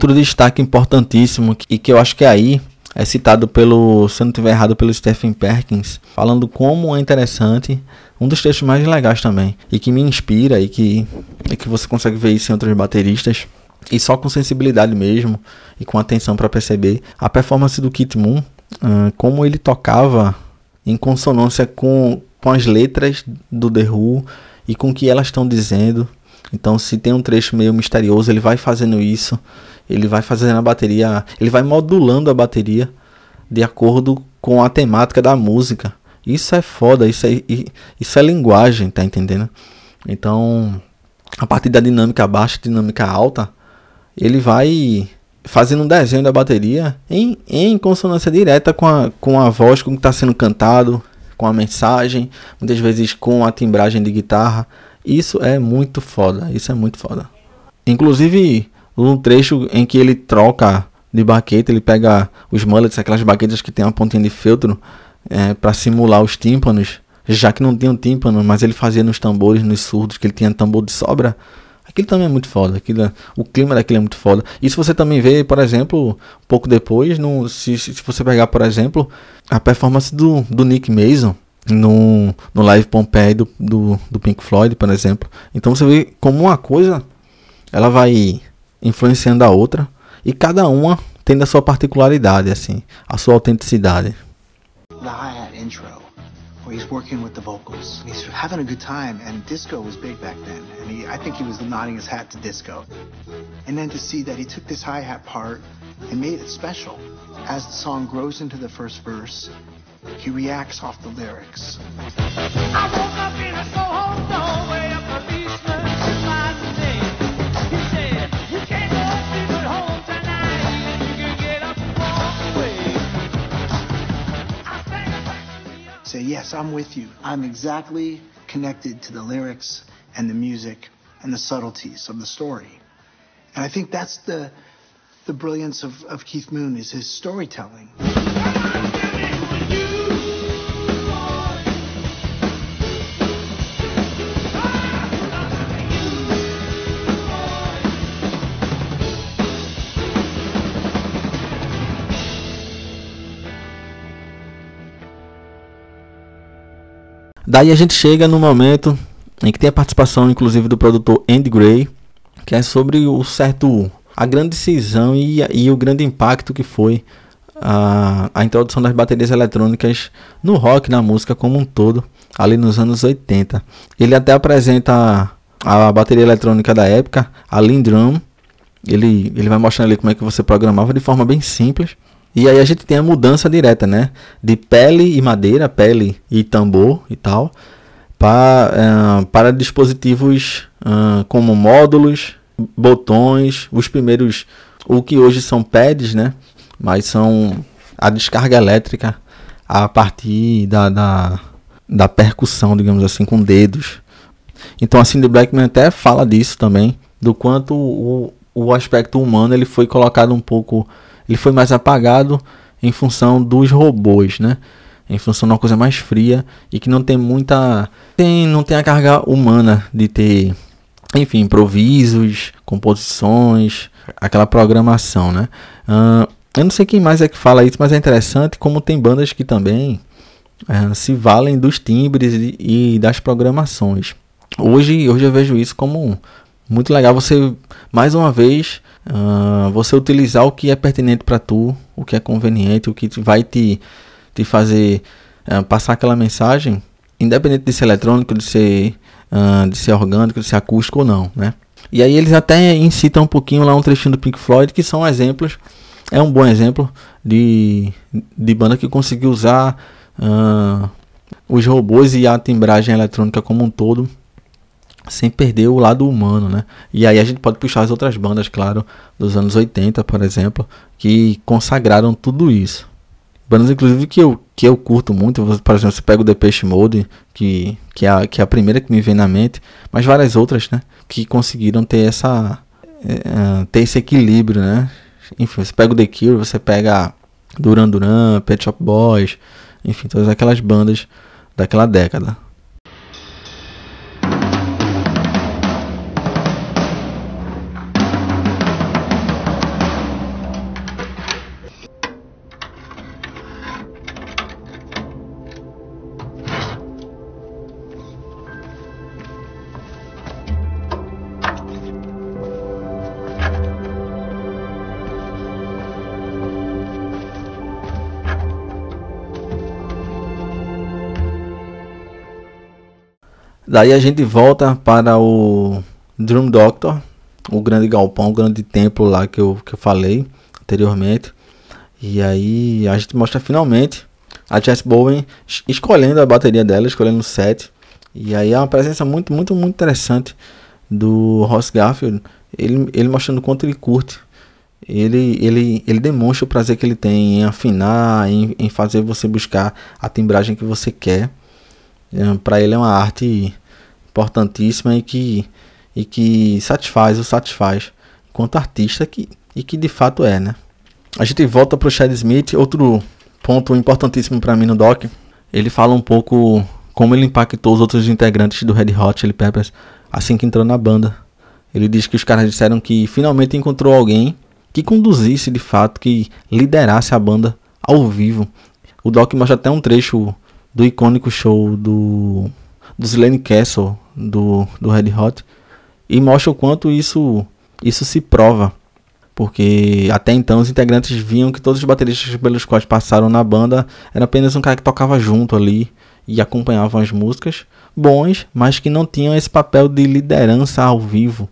Outro destaque importantíssimo e que eu acho que é aí é citado pelo, se eu não estiver errado, pelo Stephen Perkins, falando como é interessante, um dos textos mais legais também, e que me inspira e que, e que você consegue ver isso em outros bateristas, e só com sensibilidade mesmo, e com atenção para perceber a performance do Kit Moon, uh, como ele tocava em consonância com, com as letras do The Who e com o que elas estão dizendo, Então, se tem um trecho meio misterioso, ele vai fazendo isso, ele vai fazendo a bateria, ele vai modulando a bateria de acordo com a temática da música. Isso é foda, isso é, isso é linguagem, tá entendendo? Então, a partir da dinâmica baixa, dinâmica alta, ele vai fazendo um desenho da bateria em, em consonância direta com a, com a voz, com o que está sendo cantado, com a mensagem, muitas vezes com a timbragem de guitarra. Isso é muito foda, isso é muito foda. Inclusive, um trecho em que ele troca de baqueta, ele pega os mullets, aquelas baquetas que tem uma pontinha de feltro, é, para simular os tímpanos, já que não tinha um tímpano, mas ele fazia nos tambores, nos surdos, que ele tinha tambor de sobra. Aquilo também é muito foda. Aquilo, é, o clima daquilo é muito foda. Isso você também vê, por exemplo, pouco depois, no, se, se você pegar, por exemplo, a performance do, do Nick Mason no, no Live Pompeii do, do, do Pink Floyd, por exemplo. Então você vê como uma coisa ela vai influenciando a outra e cada uma tem a sua particularidade, assim, a sua autenticidade. The hi-hat intro, where he's working with the vocals. He's having a good time, and disco was big back then. And he, I think he was nodding his hat to disco. And then to see that he took this hi-hat part and made it special. As the song grows into the first verse, he reacts off the lyrics. Say, yes, I'm with you. I'm exactly connected to the lyrics and the music and the subtleties of the story. And I think that's the, the brilliance of, of Keith Moon is his storytelling. Daí a gente chega no momento em que tem a participação, inclusive, do produtor Andy Gray, que é sobre o certo, a grande decisão e, e o grande impacto que foi a, a introdução das baterias eletrônicas no rock, na música como um todo, ali nos anos 80. Ele até apresenta a, a bateria eletrônica da época, a Lindrum. Ele, ele vai mostrando ali como é que você programava de forma bem simples. E aí a gente tem a mudança direta, né? De pele e madeira, pele e tambor e tal, para, uh, para dispositivos uh, como módulos, botões, os primeiros, o que hoje são pads, né? Mas são a descarga elétrica a partir da, da, da percussão, digamos assim, com dedos. Então a Cindy Blackman até fala disso também, do quanto o, o aspecto humano ele foi colocado um pouco ele foi mais apagado em função dos robôs, né? Em função de uma coisa mais fria e que não tem muita. Tem, não tem a carga humana de ter, enfim, improvisos, composições, aquela programação, né? Uh, eu não sei quem mais é que fala isso, mas é interessante como tem bandas que também uh, se valem dos timbres e, e das programações. Hoje, hoje eu vejo isso como muito legal. Você, mais uma vez, Uh, você utilizar o que é pertinente para tu, o que é conveniente, o que vai te, te fazer uh, passar aquela mensagem, independente de ser eletrônico, de ser, uh, de ser orgânico, de ser acústico ou não, né? E aí eles até incitam um pouquinho lá um trechinho do Pink Floyd, que são exemplos, é um bom exemplo de, de banda que conseguiu usar os robôs e a timbragem eletrônica como um todo sem perder o lado humano, né? E aí a gente pode puxar as outras bandas, claro, dos anos 80, por exemplo, que consagraram tudo isso. Bandas, inclusive, que eu, que eu curto muito, por exemplo, você pega o Depeche Mode, que, que, é a, que é a primeira que me vem na mente, mas várias outras, né? Que conseguiram ter essa... É, ter esse equilíbrio, né? Enfim, você pega o The Cure, você pega Duran Duran, Pet Shop Boys, enfim, todas aquelas bandas daquela década. Daí a gente volta para o Drum Doctor, o grande galpão, o grande templo lá que eu, que eu falei anteriormente. E aí a gente mostra finalmente a Jess Bowen escolhendo a bateria dela, escolhendo o set. E aí é uma presença muito, muito, muito interessante do Ross Garfield. Ele, ele mostrando quanto ele curte. Ele, ele, ele demonstra o prazer que ele tem em afinar, em, em fazer você buscar a timbragem que você quer. É, Para ele é uma arte importantíssima e que, e que satisfaz, o satisfaz enquanto artista que, e que de fato é, né? A gente volta para o Chad Smith, outro ponto importantíssimo para mim no doc. Ele fala um pouco como ele impactou os outros integrantes do Red Hot Chili Peppers assim que entrou na banda. Ele diz que os caras disseram que finalmente encontrou alguém que conduzisse de fato, que liderasse a banda ao vivo. O Doc mostra até um trecho do icônico show do, do Slane Castle do, do Red Hot e mostra o quanto isso, isso se prova. Porque até então os integrantes viam que todos os bateristas pelos quais passaram na banda era apenas um cara que tocava junto ali e acompanhavam as músicas, bons, mas que não tinham esse papel de liderança ao vivo,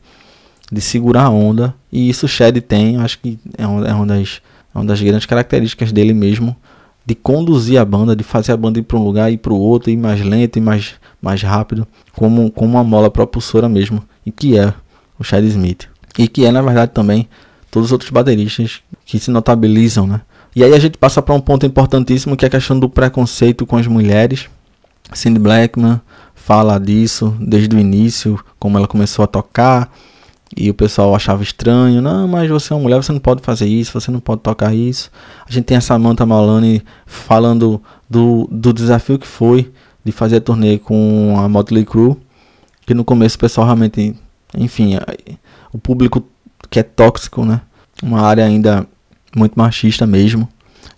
de segurar a onda. E isso o Shed tem, acho que é uma, é uma, das, é uma das grandes características dele mesmo, de conduzir a banda, de fazer a banda ir para um lugar e para o outro, ir mais lento e mais, mais rápido, como, como uma mola propulsora mesmo, e que é o Chad Smith. E que é, na verdade, também todos os outros bateristas que se notabilizam, né? E aí a gente passa para um ponto importantíssimo que é a questão do preconceito com as mulheres. Cindy Blackman fala disso desde o início, como ela começou a tocar, e o pessoal achava estranho, não, mas você é uma mulher, você não pode fazer isso, você não pode tocar isso. A gente tem a Samantha Malani falando do, do desafio que foi de fazer a turnê com a Motley Crue, que no começo o pessoal realmente, enfim, o público que é tóxico, né? Uma área ainda muito machista mesmo.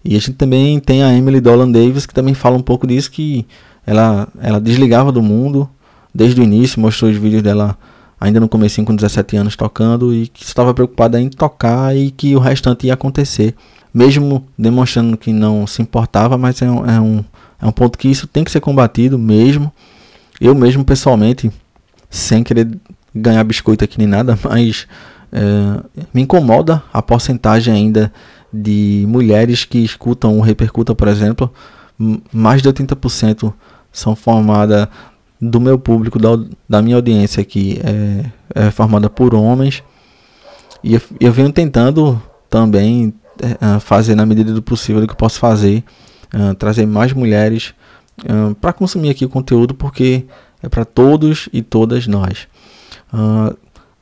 E a gente também tem a Emily Dolan Davis que também fala um pouco disso que ela ela desligava do mundo desde o início, mostrou os vídeos dela ainda no começo com 17 anos tocando e que estava preocupada em tocar e que o restante ia acontecer, mesmo demonstrando que não se importava, mas é um, é um, é um ponto que isso tem que ser combatido mesmo. Eu mesmo pessoalmente, sem querer ganhar biscoito aqui nem nada, [laughs] mas é, me incomoda a porcentagem ainda de mulheres que escutam o Repercuta, por exemplo, mais de 80% são formadas do meu público, da, da minha audiência aqui, é, é formada por homens. E eu, eu venho tentando também é, fazer na medida do possível do que eu posso fazer, é, trazer mais mulheres é, para consumir aqui o conteúdo, porque é para todos e todas nós. Uh,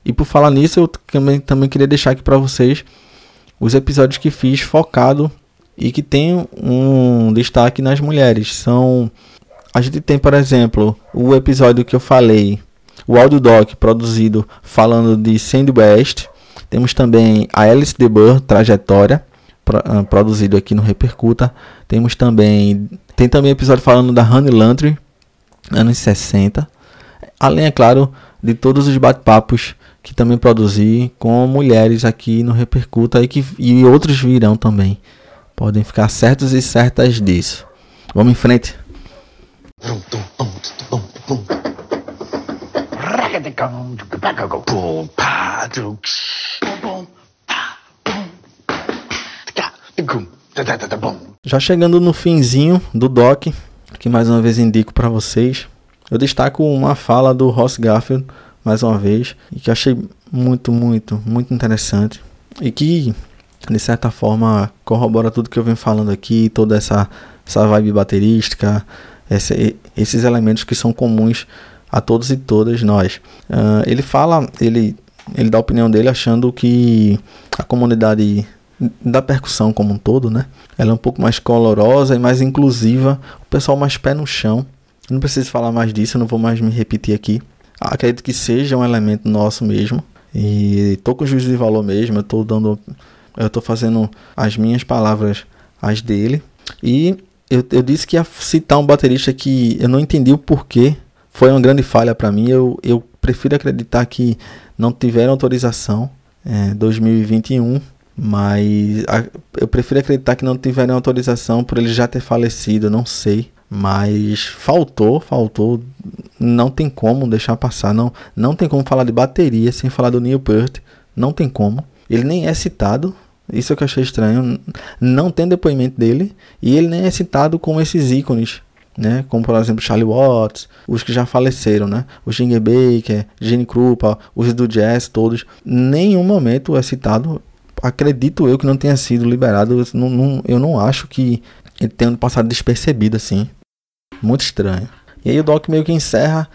e por falar nisso, eu também, também queria deixar aqui para vocês os episódios que fiz focado e que tem um destaque nas mulheres. São a gente tem, por exemplo, o episódio que eu falei, o audio doc produzido falando de Sandy West. Temos também a Alice de Burr, trajetória, uh, produzido aqui no Repercuta. Temos também, tem também episódio falando da Honey Lantry, anos 60. Além, é claro, de todos os bate-papos que também produzi com mulheres aqui no Repercuta e, que, e outros virão também. Podem ficar certos e certas disso. Vamos em frente. Já chegando no finzinho do doc, que mais uma vez indico para vocês, eu destaco uma fala do Ross Garfield mais uma vez e que achei muito, muito, muito interessante e que de certa forma corrobora tudo que eu venho falando aqui, toda essa essa vibe baterística, esse, esses elementos que são comuns a todos e todas nós. Uh, ele fala, ele, ele dá a opinião dele achando que a comunidade da percussão como um todo, né? Ela é um pouco mais colorosa e mais inclusiva, o pessoal mais pé no chão. Não preciso falar mais disso, não vou mais me repetir aqui. Acredito que seja um elemento nosso mesmo. E tô com juízo de valor mesmo, eu tô dando eu tô fazendo as minhas palavras as dele. E eu, eu disse que ia citar um baterista que eu não entendi o porquê. Foi uma grande falha para mim. Eu, eu prefiro acreditar que não tiveram autorização é, 2021, mas a, eu prefiro acreditar que não tiveram autorização por ele já ter falecido, não sei. Mas faltou, faltou não tem como deixar passar, não, não tem como falar de bateria sem falar do Neil Peart, não tem como. Ele nem é citado, isso é que eu achei estranho, não tem depoimento dele e ele nem é citado como esses ícones, né? Como por exemplo Charlie Watts, os que já faleceram, né? O Ginger Baker, Gene Krupa, os do jazz todos, nenhum momento é citado. Acredito eu que não tenha sido liberado. Eu não, não, eu não acho que ele tenha passado despercebido assim. Muito estranho. E aí o Doc meio que encerra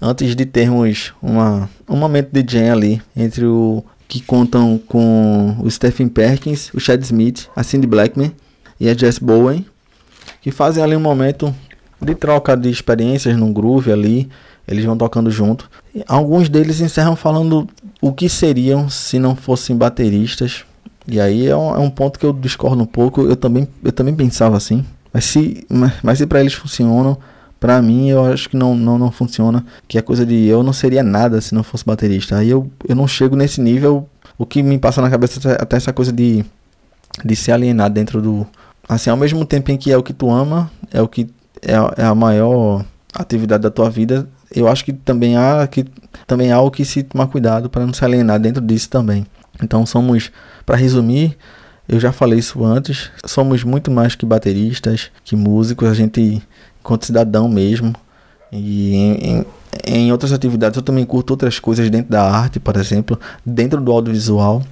antes de termos uma, um momento de jam ali entre o que contam com o Stephen Perkins, o Chad Smith, a Cindy Blackman e a Jess Bowen, que fazem ali um momento de troca de experiências no groove ali. Eles vão tocando junto. Alguns deles encerram falando o que seriam se não fossem bateristas. E aí é um, é um ponto que eu discordo um pouco. Eu também, eu também pensava assim. Mas se, mas, mas se para eles funcionam, para mim eu acho que não, não, não funciona. Que é coisa de eu não seria nada se não fosse baterista. Aí eu, eu não chego nesse nível. O que me passa na cabeça é até essa coisa de, de se alienar dentro do. Assim, ao mesmo tempo em que é o que tu ama, é o que é, é a maior atividade da tua vida, eu acho que também há que também há o que se tomar cuidado para não se alienar dentro disso também. Então somos, para resumir, eu já falei isso antes, somos muito mais que bateristas, que músicos, a gente enquanto cidadão mesmo. E em, em, em outras atividades eu também curto outras coisas dentro da arte, por exemplo, dentro do audiovisual.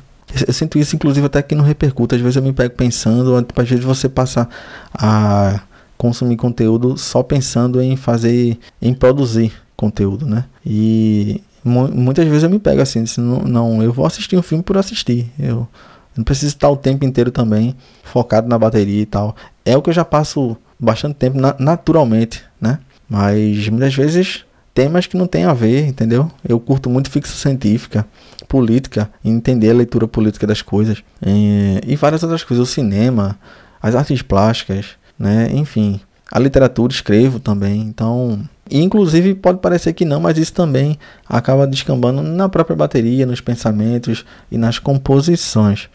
Eu sinto isso, inclusive, até que não repercute. Às vezes eu me pego pensando, às vezes você passa a consumir conteúdo só pensando em fazer, em produzir conteúdo, né? E muitas vezes eu me pego assim, não, não, eu vou assistir um filme por assistir. Eu não preciso estar o tempo inteiro também focado na bateria e tal. É o que eu já passo bastante tempo na, naturalmente, né? Mas muitas vezes temas que não tem a ver, entendeu? Eu curto muito ficção científica, política, entender a leitura política das coisas e, e várias outras coisas, o cinema, as artes plásticas, né? Enfim, a literatura escrevo também, então, inclusive pode parecer que não, mas isso também acaba descambando na própria bateria, nos pensamentos e nas composições.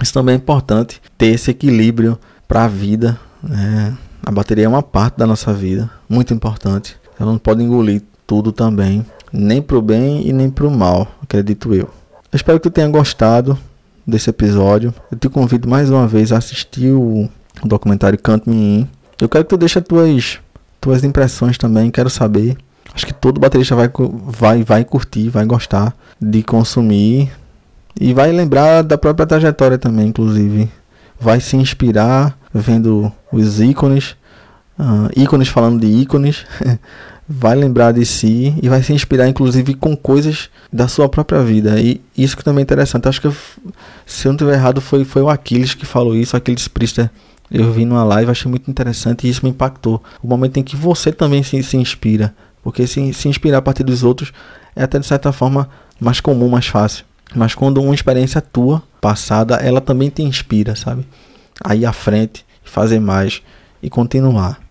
Isso também é importante ter esse equilíbrio para a vida, né? A bateria é uma parte da nossa vida, muito importante. Ela não pode engolir tudo também, nem pro bem e nem pro mal, acredito eu. espero que tu tenha gostado desse episódio. Eu te convido mais uma vez a assistir o documentário Canto Me. Eu quero que tu deixe as tuas, tuas impressões também, quero saber. Acho que todo baterista vai, vai, vai curtir, vai gostar de consumir e vai lembrar da própria trajetória também, inclusive. Vai se inspirar vendo os ícones, uh, ícones falando de ícones. [laughs] vai lembrar de si e vai se inspirar, inclusive, com coisas da sua própria vida. E isso que também é interessante. Acho que, se eu não estiver errado, foi, foi o Aquiles que falou isso, Aquiles Priester eu vi numa live, achei muito interessante e isso me impactou. O momento em que você também se, se inspira. Porque se, se inspirar a partir dos outros é até de certa forma mais comum, mais fácil. Mas quando uma experiência tua, passada, ela também te inspira, sabe? Aí à frente, fazer mais e continuar.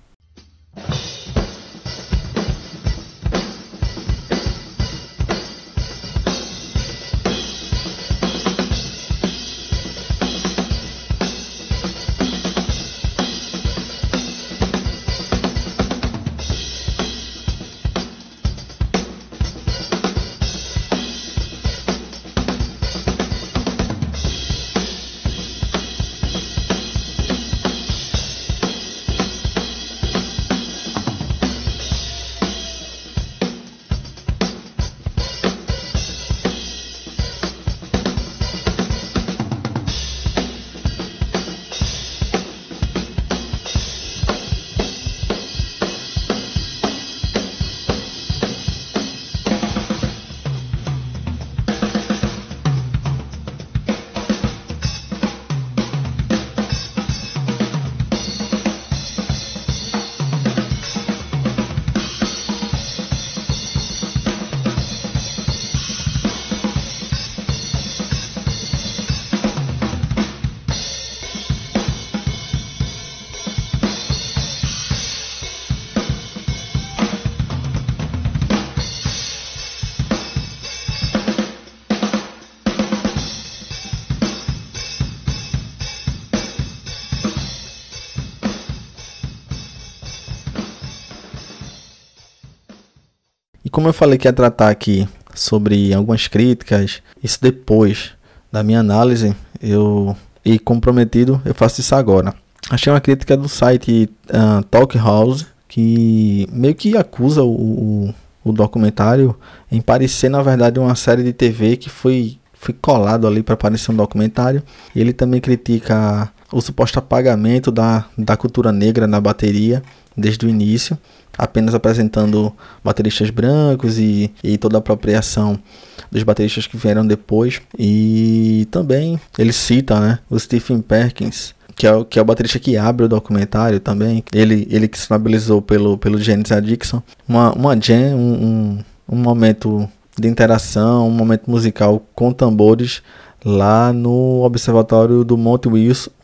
Como eu falei que ia tratar aqui sobre algumas críticas, isso depois da minha análise, eu e comprometido, eu faço isso agora. Achei uma crítica do site uh, Talk House que meio que acusa o, o, o, documentário em parecer na verdade uma série de TV que foi, foi colado ali para parecer um documentário. Ele também critica o suposto apagamento da, da cultura negra na bateria desde o início, apenas apresentando bateristas brancos e, e toda a apropriação dos bateristas que vieram depois. E também ele cita né, o Stephen Perkins, que é, o, que é o baterista que abre o documentário também. Ele, ele que se estabilizou pelo, pelo James Addiction. Uma, uma jam, um, um, um momento de interação, um momento musical com tambores lá no Observatório do Monte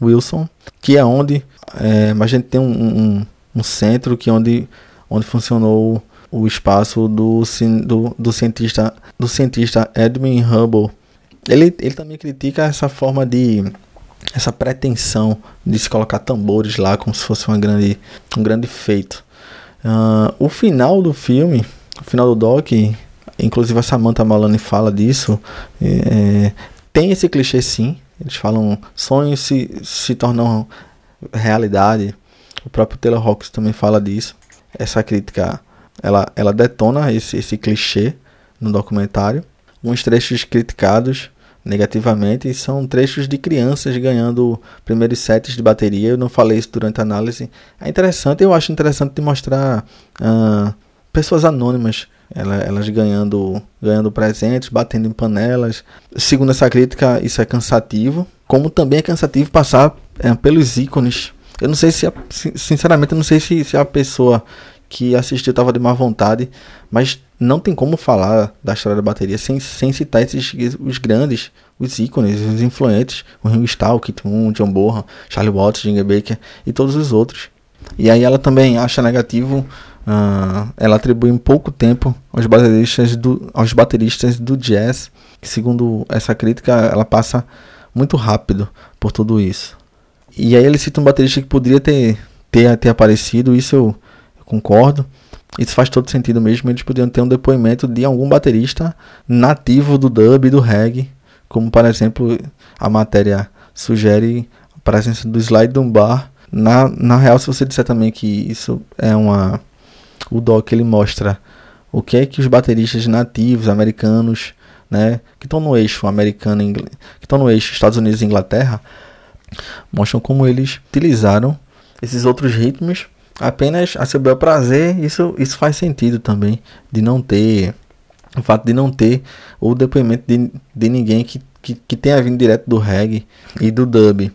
Wilson, que é onde é, a gente tem um, um, um, centro que é onde, onde funcionou o espaço do, do, do, cientista, do cientista Edwin Hubble. Ele, ele também critica essa forma de essa pretensão de se colocar tambores lá como se fosse uma grande, um grande feito. Uh, o final do filme, o final do doc, inclusive a Samantha Maloney fala disso, é, tem esse clichê sim. Eles falam sonhos se, se tornam realidade. O próprio Taylor Hawkins também fala disso. Essa crítica, ela, ela detona esse, esse clichê no documentário. Uns trechos criticados negativamente são trechos de crianças ganhando primeiros sets de bateria. Eu não falei isso durante a análise. É interessante, eu acho interessante de mostrar uh, pessoas anônimas elas ganhando, ganhando presentes, batendo em panelas. Segundo essa crítica, isso é cansativo. Como também é cansativo passar é, pelos ícones. Eu não sei se, sinceramente, eu não sei se, se a pessoa que assistiu estava de má vontade, mas não tem como falar da história da bateria sem, sem citar esses os grandes, os ícones, os influentes, o Ringo Starr, o Kit Moon, John Bonham, Charlie Watts, Ginger Baker e todos os outros. E aí ela também acha negativo Uh, ela atribui um pouco tempo aos bateristas, do, aos bateristas do jazz, que segundo essa crítica, ela passa muito rápido por tudo isso. E aí ele cita um baterista que poderia ter, ter, ter aparecido, isso eu, eu concordo. Isso faz todo sentido mesmo. Eles poderiam ter um depoimento de algum baterista nativo do dub e do reggae, como por exemplo a matéria sugere a presença do Slide Dunbar. Na, na real, se você disser também que isso é uma o doc ele mostra o que é que os bateristas nativos americanos, né, que estão no eixo americano, que estão no eixo Estados Unidos e Inglaterra, mostram como eles utilizaram esses outros ritmos apenas a seu bel prazer. Isso, isso faz sentido também de não ter o fato de não ter o depoimento de, de ninguém que, que, que tenha vindo direto do reggae e do dub.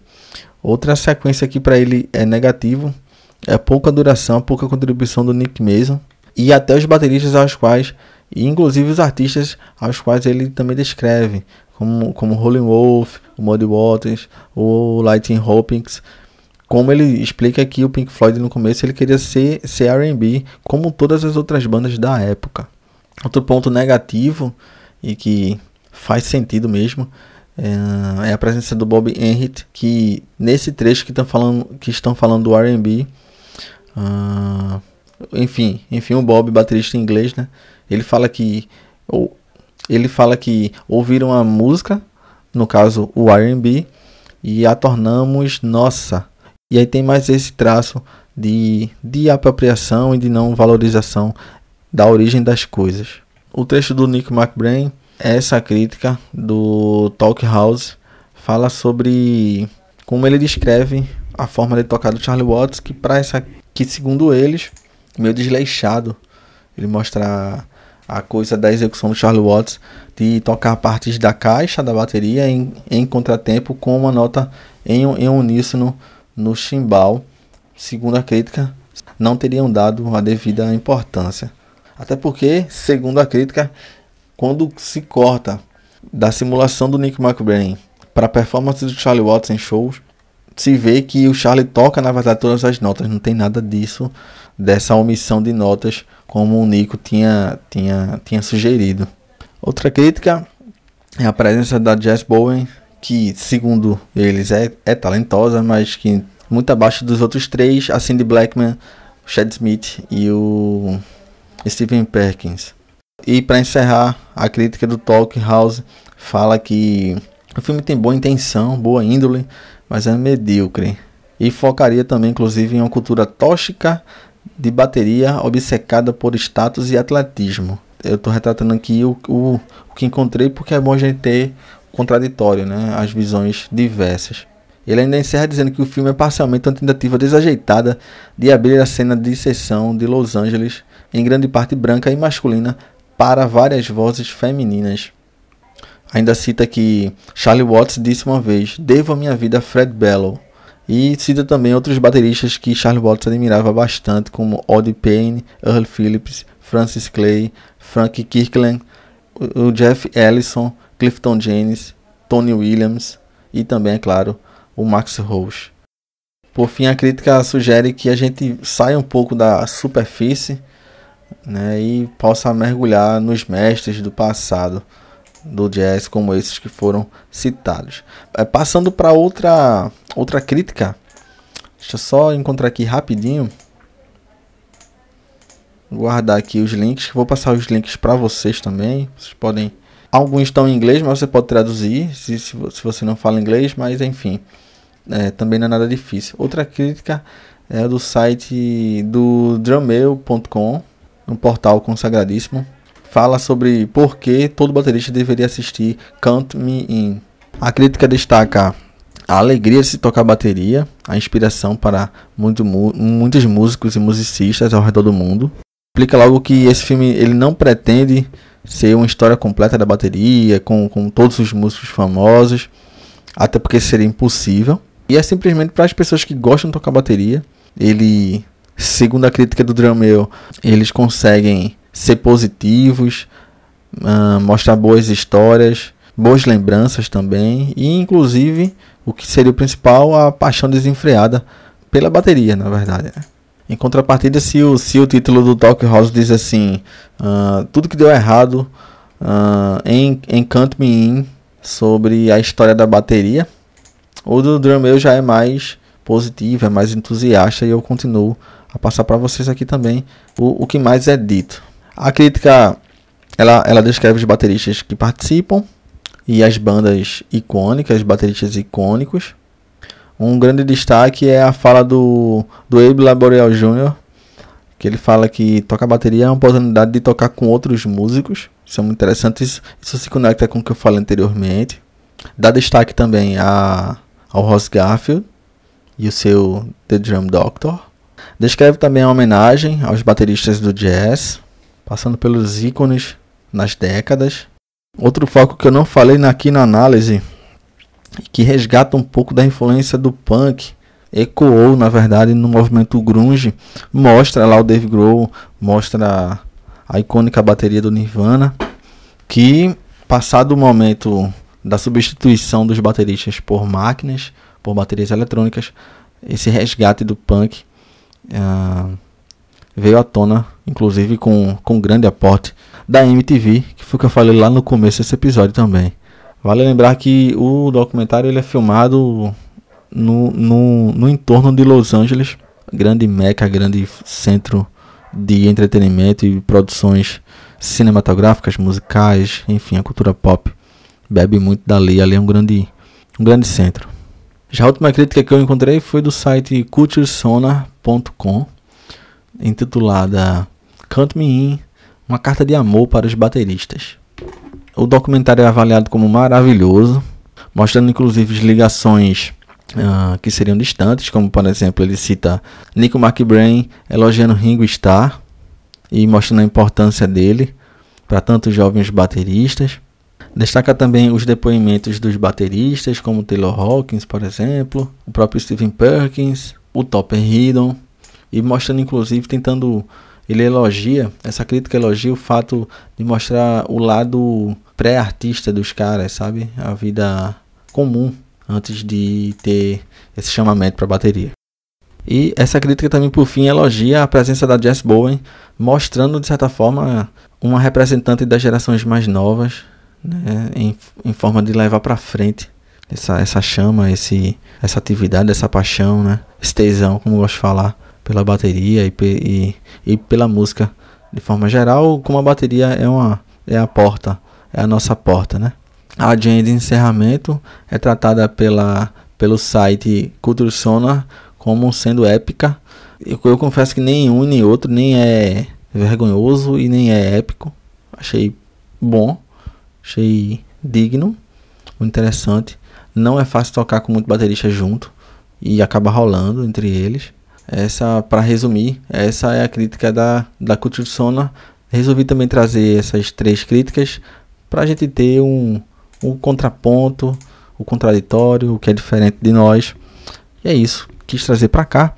Outra sequência aqui para ele é negativo é pouca duração, pouca contribuição do Nick Mason e até os bateristas aos quais, e inclusive os artistas aos quais ele também descreve, como, como Rolling Wolf, o Muddy Waters, o Lightning Hopkins. Como ele explica aqui, o Pink Floyd no começo ele queria ser, ser R&B, como todas as outras bandas da época. Outro ponto negativo e que faz sentido mesmo é, é a presença do Bob Henrit, que nesse trecho que estão falando, que estão falando do R&B, ah, enfim, enfim, o Bob, baterista inglês, né? Ele fala que ele fala que ouviram a música, no caso o R&B, e a tornamos nossa. E aí tem mais esse traço de, de apropriação e de não valorização da origem das coisas. O trecho do Nick McBrain, essa crítica do Talk House, fala sobre como ele descreve a forma de tocar do Charlie Watts, que para essa que segundo eles, meio desleixado. Ele mostra a coisa da execução do Charlie Watts de tocar partes da caixa da bateria em, em contratempo com uma nota em, em uníssono no chimbal. Segundo a crítica, não teriam dado a devida importância. Até porque, segundo a crítica, quando se corta da simulação do Nick McBrain para a performance do Charlie Watts em shows, se vê que o Charlie toca, na verdade, todas as notas. Não tem nada disso, dessa omissão de notas, como o Nico tinha, tinha, tinha sugerido. Outra crítica é a presença da Jess Bowen, que, segundo eles, é, é talentosa, mas que muito abaixo dos outros três, a Cindy Blackman, o Chad Smith e o Steven Perkins. E para encerrar, a crítica do Talk House fala que o filme tem boa intenção, boa índole, mas é medíocre. E focaria também, inclusive, em uma cultura tóxica de bateria obcecada por status e atletismo. Eu estou retratando aqui o, o, o, que encontrei porque é bom a gente ter contraditório, né? as visões diversas. Ele ainda encerra dizendo que o filme é parcialmente uma tentativa desajeitada de abrir a cena de sessão de Los Angeles, em grande parte branca e masculina, para várias vozes femininas. Ainda cita que Charlie Watts disse uma vez: Devo a minha vida a Fred Bellow. E cita também outros bateristas que Charlie Watts admirava bastante, como Oddie Payne, Earl Phillips, Francis Clay, Frank Kirkland, o Jeff Ellison, Clifton James, Tony Williams e também, é claro, o Max Roach. Por fim, a crítica sugere que a gente saia um pouco da superfície né, e possa mergulhar nos mestres do passado do jazz como esses que foram citados. É, passando para outra outra crítica, deixa eu só encontrar aqui rapidinho. Guardar aqui os links, vou passar os links para vocês também. Vocês podem, alguns estão em inglês, mas você pode traduzir se, se, se você não fala inglês, mas enfim, é, também não é nada difícil. Outra crítica é do site do drummail.com, um portal consagradíssimo fala sobre por que todo baterista deveria assistir Count Me In. A crítica destaca a alegria de se tocar bateria, a inspiração para muito, muitos músicos e musicistas ao redor do mundo. Explica logo que esse filme ele não pretende ser uma história completa da bateria, com, com todos os músicos famosos, até porque seria impossível. E é simplesmente para as pessoas que gostam de tocar bateria. Ele, segundo a crítica do Drumel, eles conseguem ser positivos, uh, mostrar boas histórias, boas lembranças também e inclusive o que seria o principal a paixão desenfreada pela bateria, na verdade. Né? Em contrapartida, se o, se o título do Talk House diz assim, uh, tudo que deu errado uh, em, em Can't Me In sobre a história da bateria, o do Drum já é mais positivo, é mais entusiasta e eu continuo a passar para vocês aqui também o, o que mais é dito. A crítica ela, ela descreve os bateristas que participam e as bandas icônicas, bateristas icônicos. Um grande destaque é a fala do, do Abe Laboriel Jr., que ele fala que tocar bateria é uma oportunidade de tocar com outros músicos. Isso é muito interessante, isso, isso se conecta com o que eu falei anteriormente. Dá destaque também a, ao Ross Garfield e o seu The Drum Doctor. Descreve também a homenagem aos bateristas do jazz, passando pelos ícones nas décadas. Outro foco que eu não falei aqui na análise, que resgata um pouco da influência do punk, ecoou na verdade no movimento grunge, mostra lá o Dave Grohl, mostra a icônica bateria do Nirvana, que passado o momento da substituição dos bateristas por máquinas, por baterias eletrônicas, esse resgate do punk uh, veio à tona, inclusive com, com grande aporte da MTV, que foi o que eu falei lá no começo desse episódio também. Vale lembrar que o documentário ele é filmado no, no, no entorno de Los Angeles, grande meca, grande centro de entretenimento e produções cinematográficas, musicais, enfim, a cultura pop bebe muito dali, ali é um grande, um grande centro. Já a última crítica que eu encontrei foi do site culturesonar.com intitulada Can't Me In, uma carta de amor para os bateristas. O documentário é avaliado como maravilhoso, mostrando inclusive ligações uh, que seriam distantes, como por exemplo ele cita Nico McBrain elogiando Ringo Starr e mostrando a importância dele para tantos jovens bateristas. Destaca também os depoimentos dos bateristas, como Taylor Hawkins, por exemplo, o próprio Steven Perkins, o Topper Hidden, e mostrando inclusive tentando ele elogia essa crítica elogia o fato de mostrar o lado pré-artista dos caras, sabe? A vida comum antes de ter esse chamamento para bateria. E essa crítica também por fim elogia a presença da Jess Bowen, mostrando de certa forma uma representante das gerações mais novas, né? em, em forma de levar para frente essa, essa chama, esse, essa atividade, essa paixão, né? esse tesão, como eu gosto de falar pela bateria e, e, e pela música de forma geral, como a bateria é uma é a porta, é a nossa porta, né? A agenda de encerramento é tratada pela, pelo site Culture Sonar como sendo épica. Eu, eu confesso que nem um nem outro nem é vergonhoso e nem é épico. Achei bom, achei digno, interessante. Não é fácil tocar com muito baterista junto e acaba rolando entre eles. Essa, para resumir, essa é a crítica da, da Culture Sonar. Resolvi também trazer essas três críticas para a gente ter um, um contraponto, o contraditório, o que é diferente de nós. E é isso, quis trazer para cá.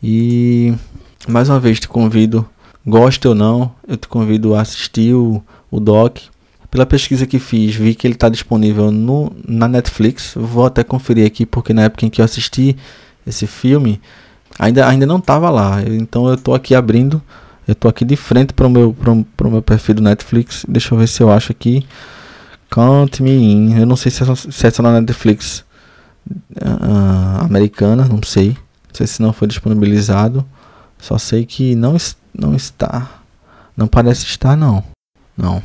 E mais uma vez te convido, goste ou não, eu te convido a assistir o, o doc. Pela pesquisa que fiz, vi que ele está disponível no, na Netflix. Vou até conferir aqui, porque na época em que eu assisti esse filme, ainda, ainda não estava lá. Então eu estou aqui abrindo, eu estou aqui de frente para o meu, pro, pro meu perfil do Netflix. Deixa eu ver se eu acho aqui. Count Me In. Eu não sei se é, se é só na Netflix uh, americana, não sei. Não sei se não foi disponibilizado. Só sei que não, não está. Não parece estar, não. Não.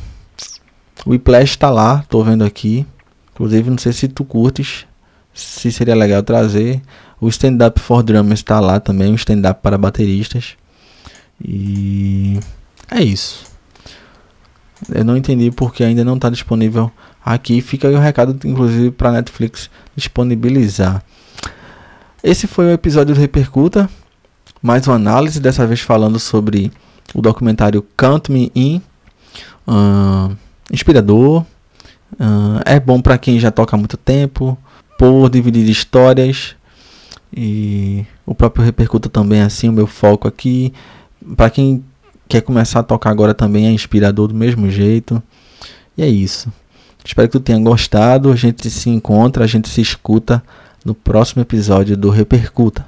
O Whiplash está lá, tô vendo aqui. Inclusive, não sei se tu curtes. Se seria legal trazer. O Stand Up for Drummers está lá também. O Stand Up para bateristas. E é isso. Eu não entendi porque ainda não está disponível aqui. Fica aí o recado, inclusive, para Netflix disponibilizar. Esse foi o episódio do Repercuta. Mais uma análise, dessa vez falando sobre o documentário Count Me In. Uh, inspirador. Uh, é bom para quem já toca há muito tempo. Por dividir histórias. E o próprio Repercuta também, assim, o meu foco aqui. Para quem quer começar a tocar agora também é inspirador do mesmo jeito. E é isso. Espero que tu tenha gostado. A gente se encontra, a gente se escuta no próximo episódio do Repercuta.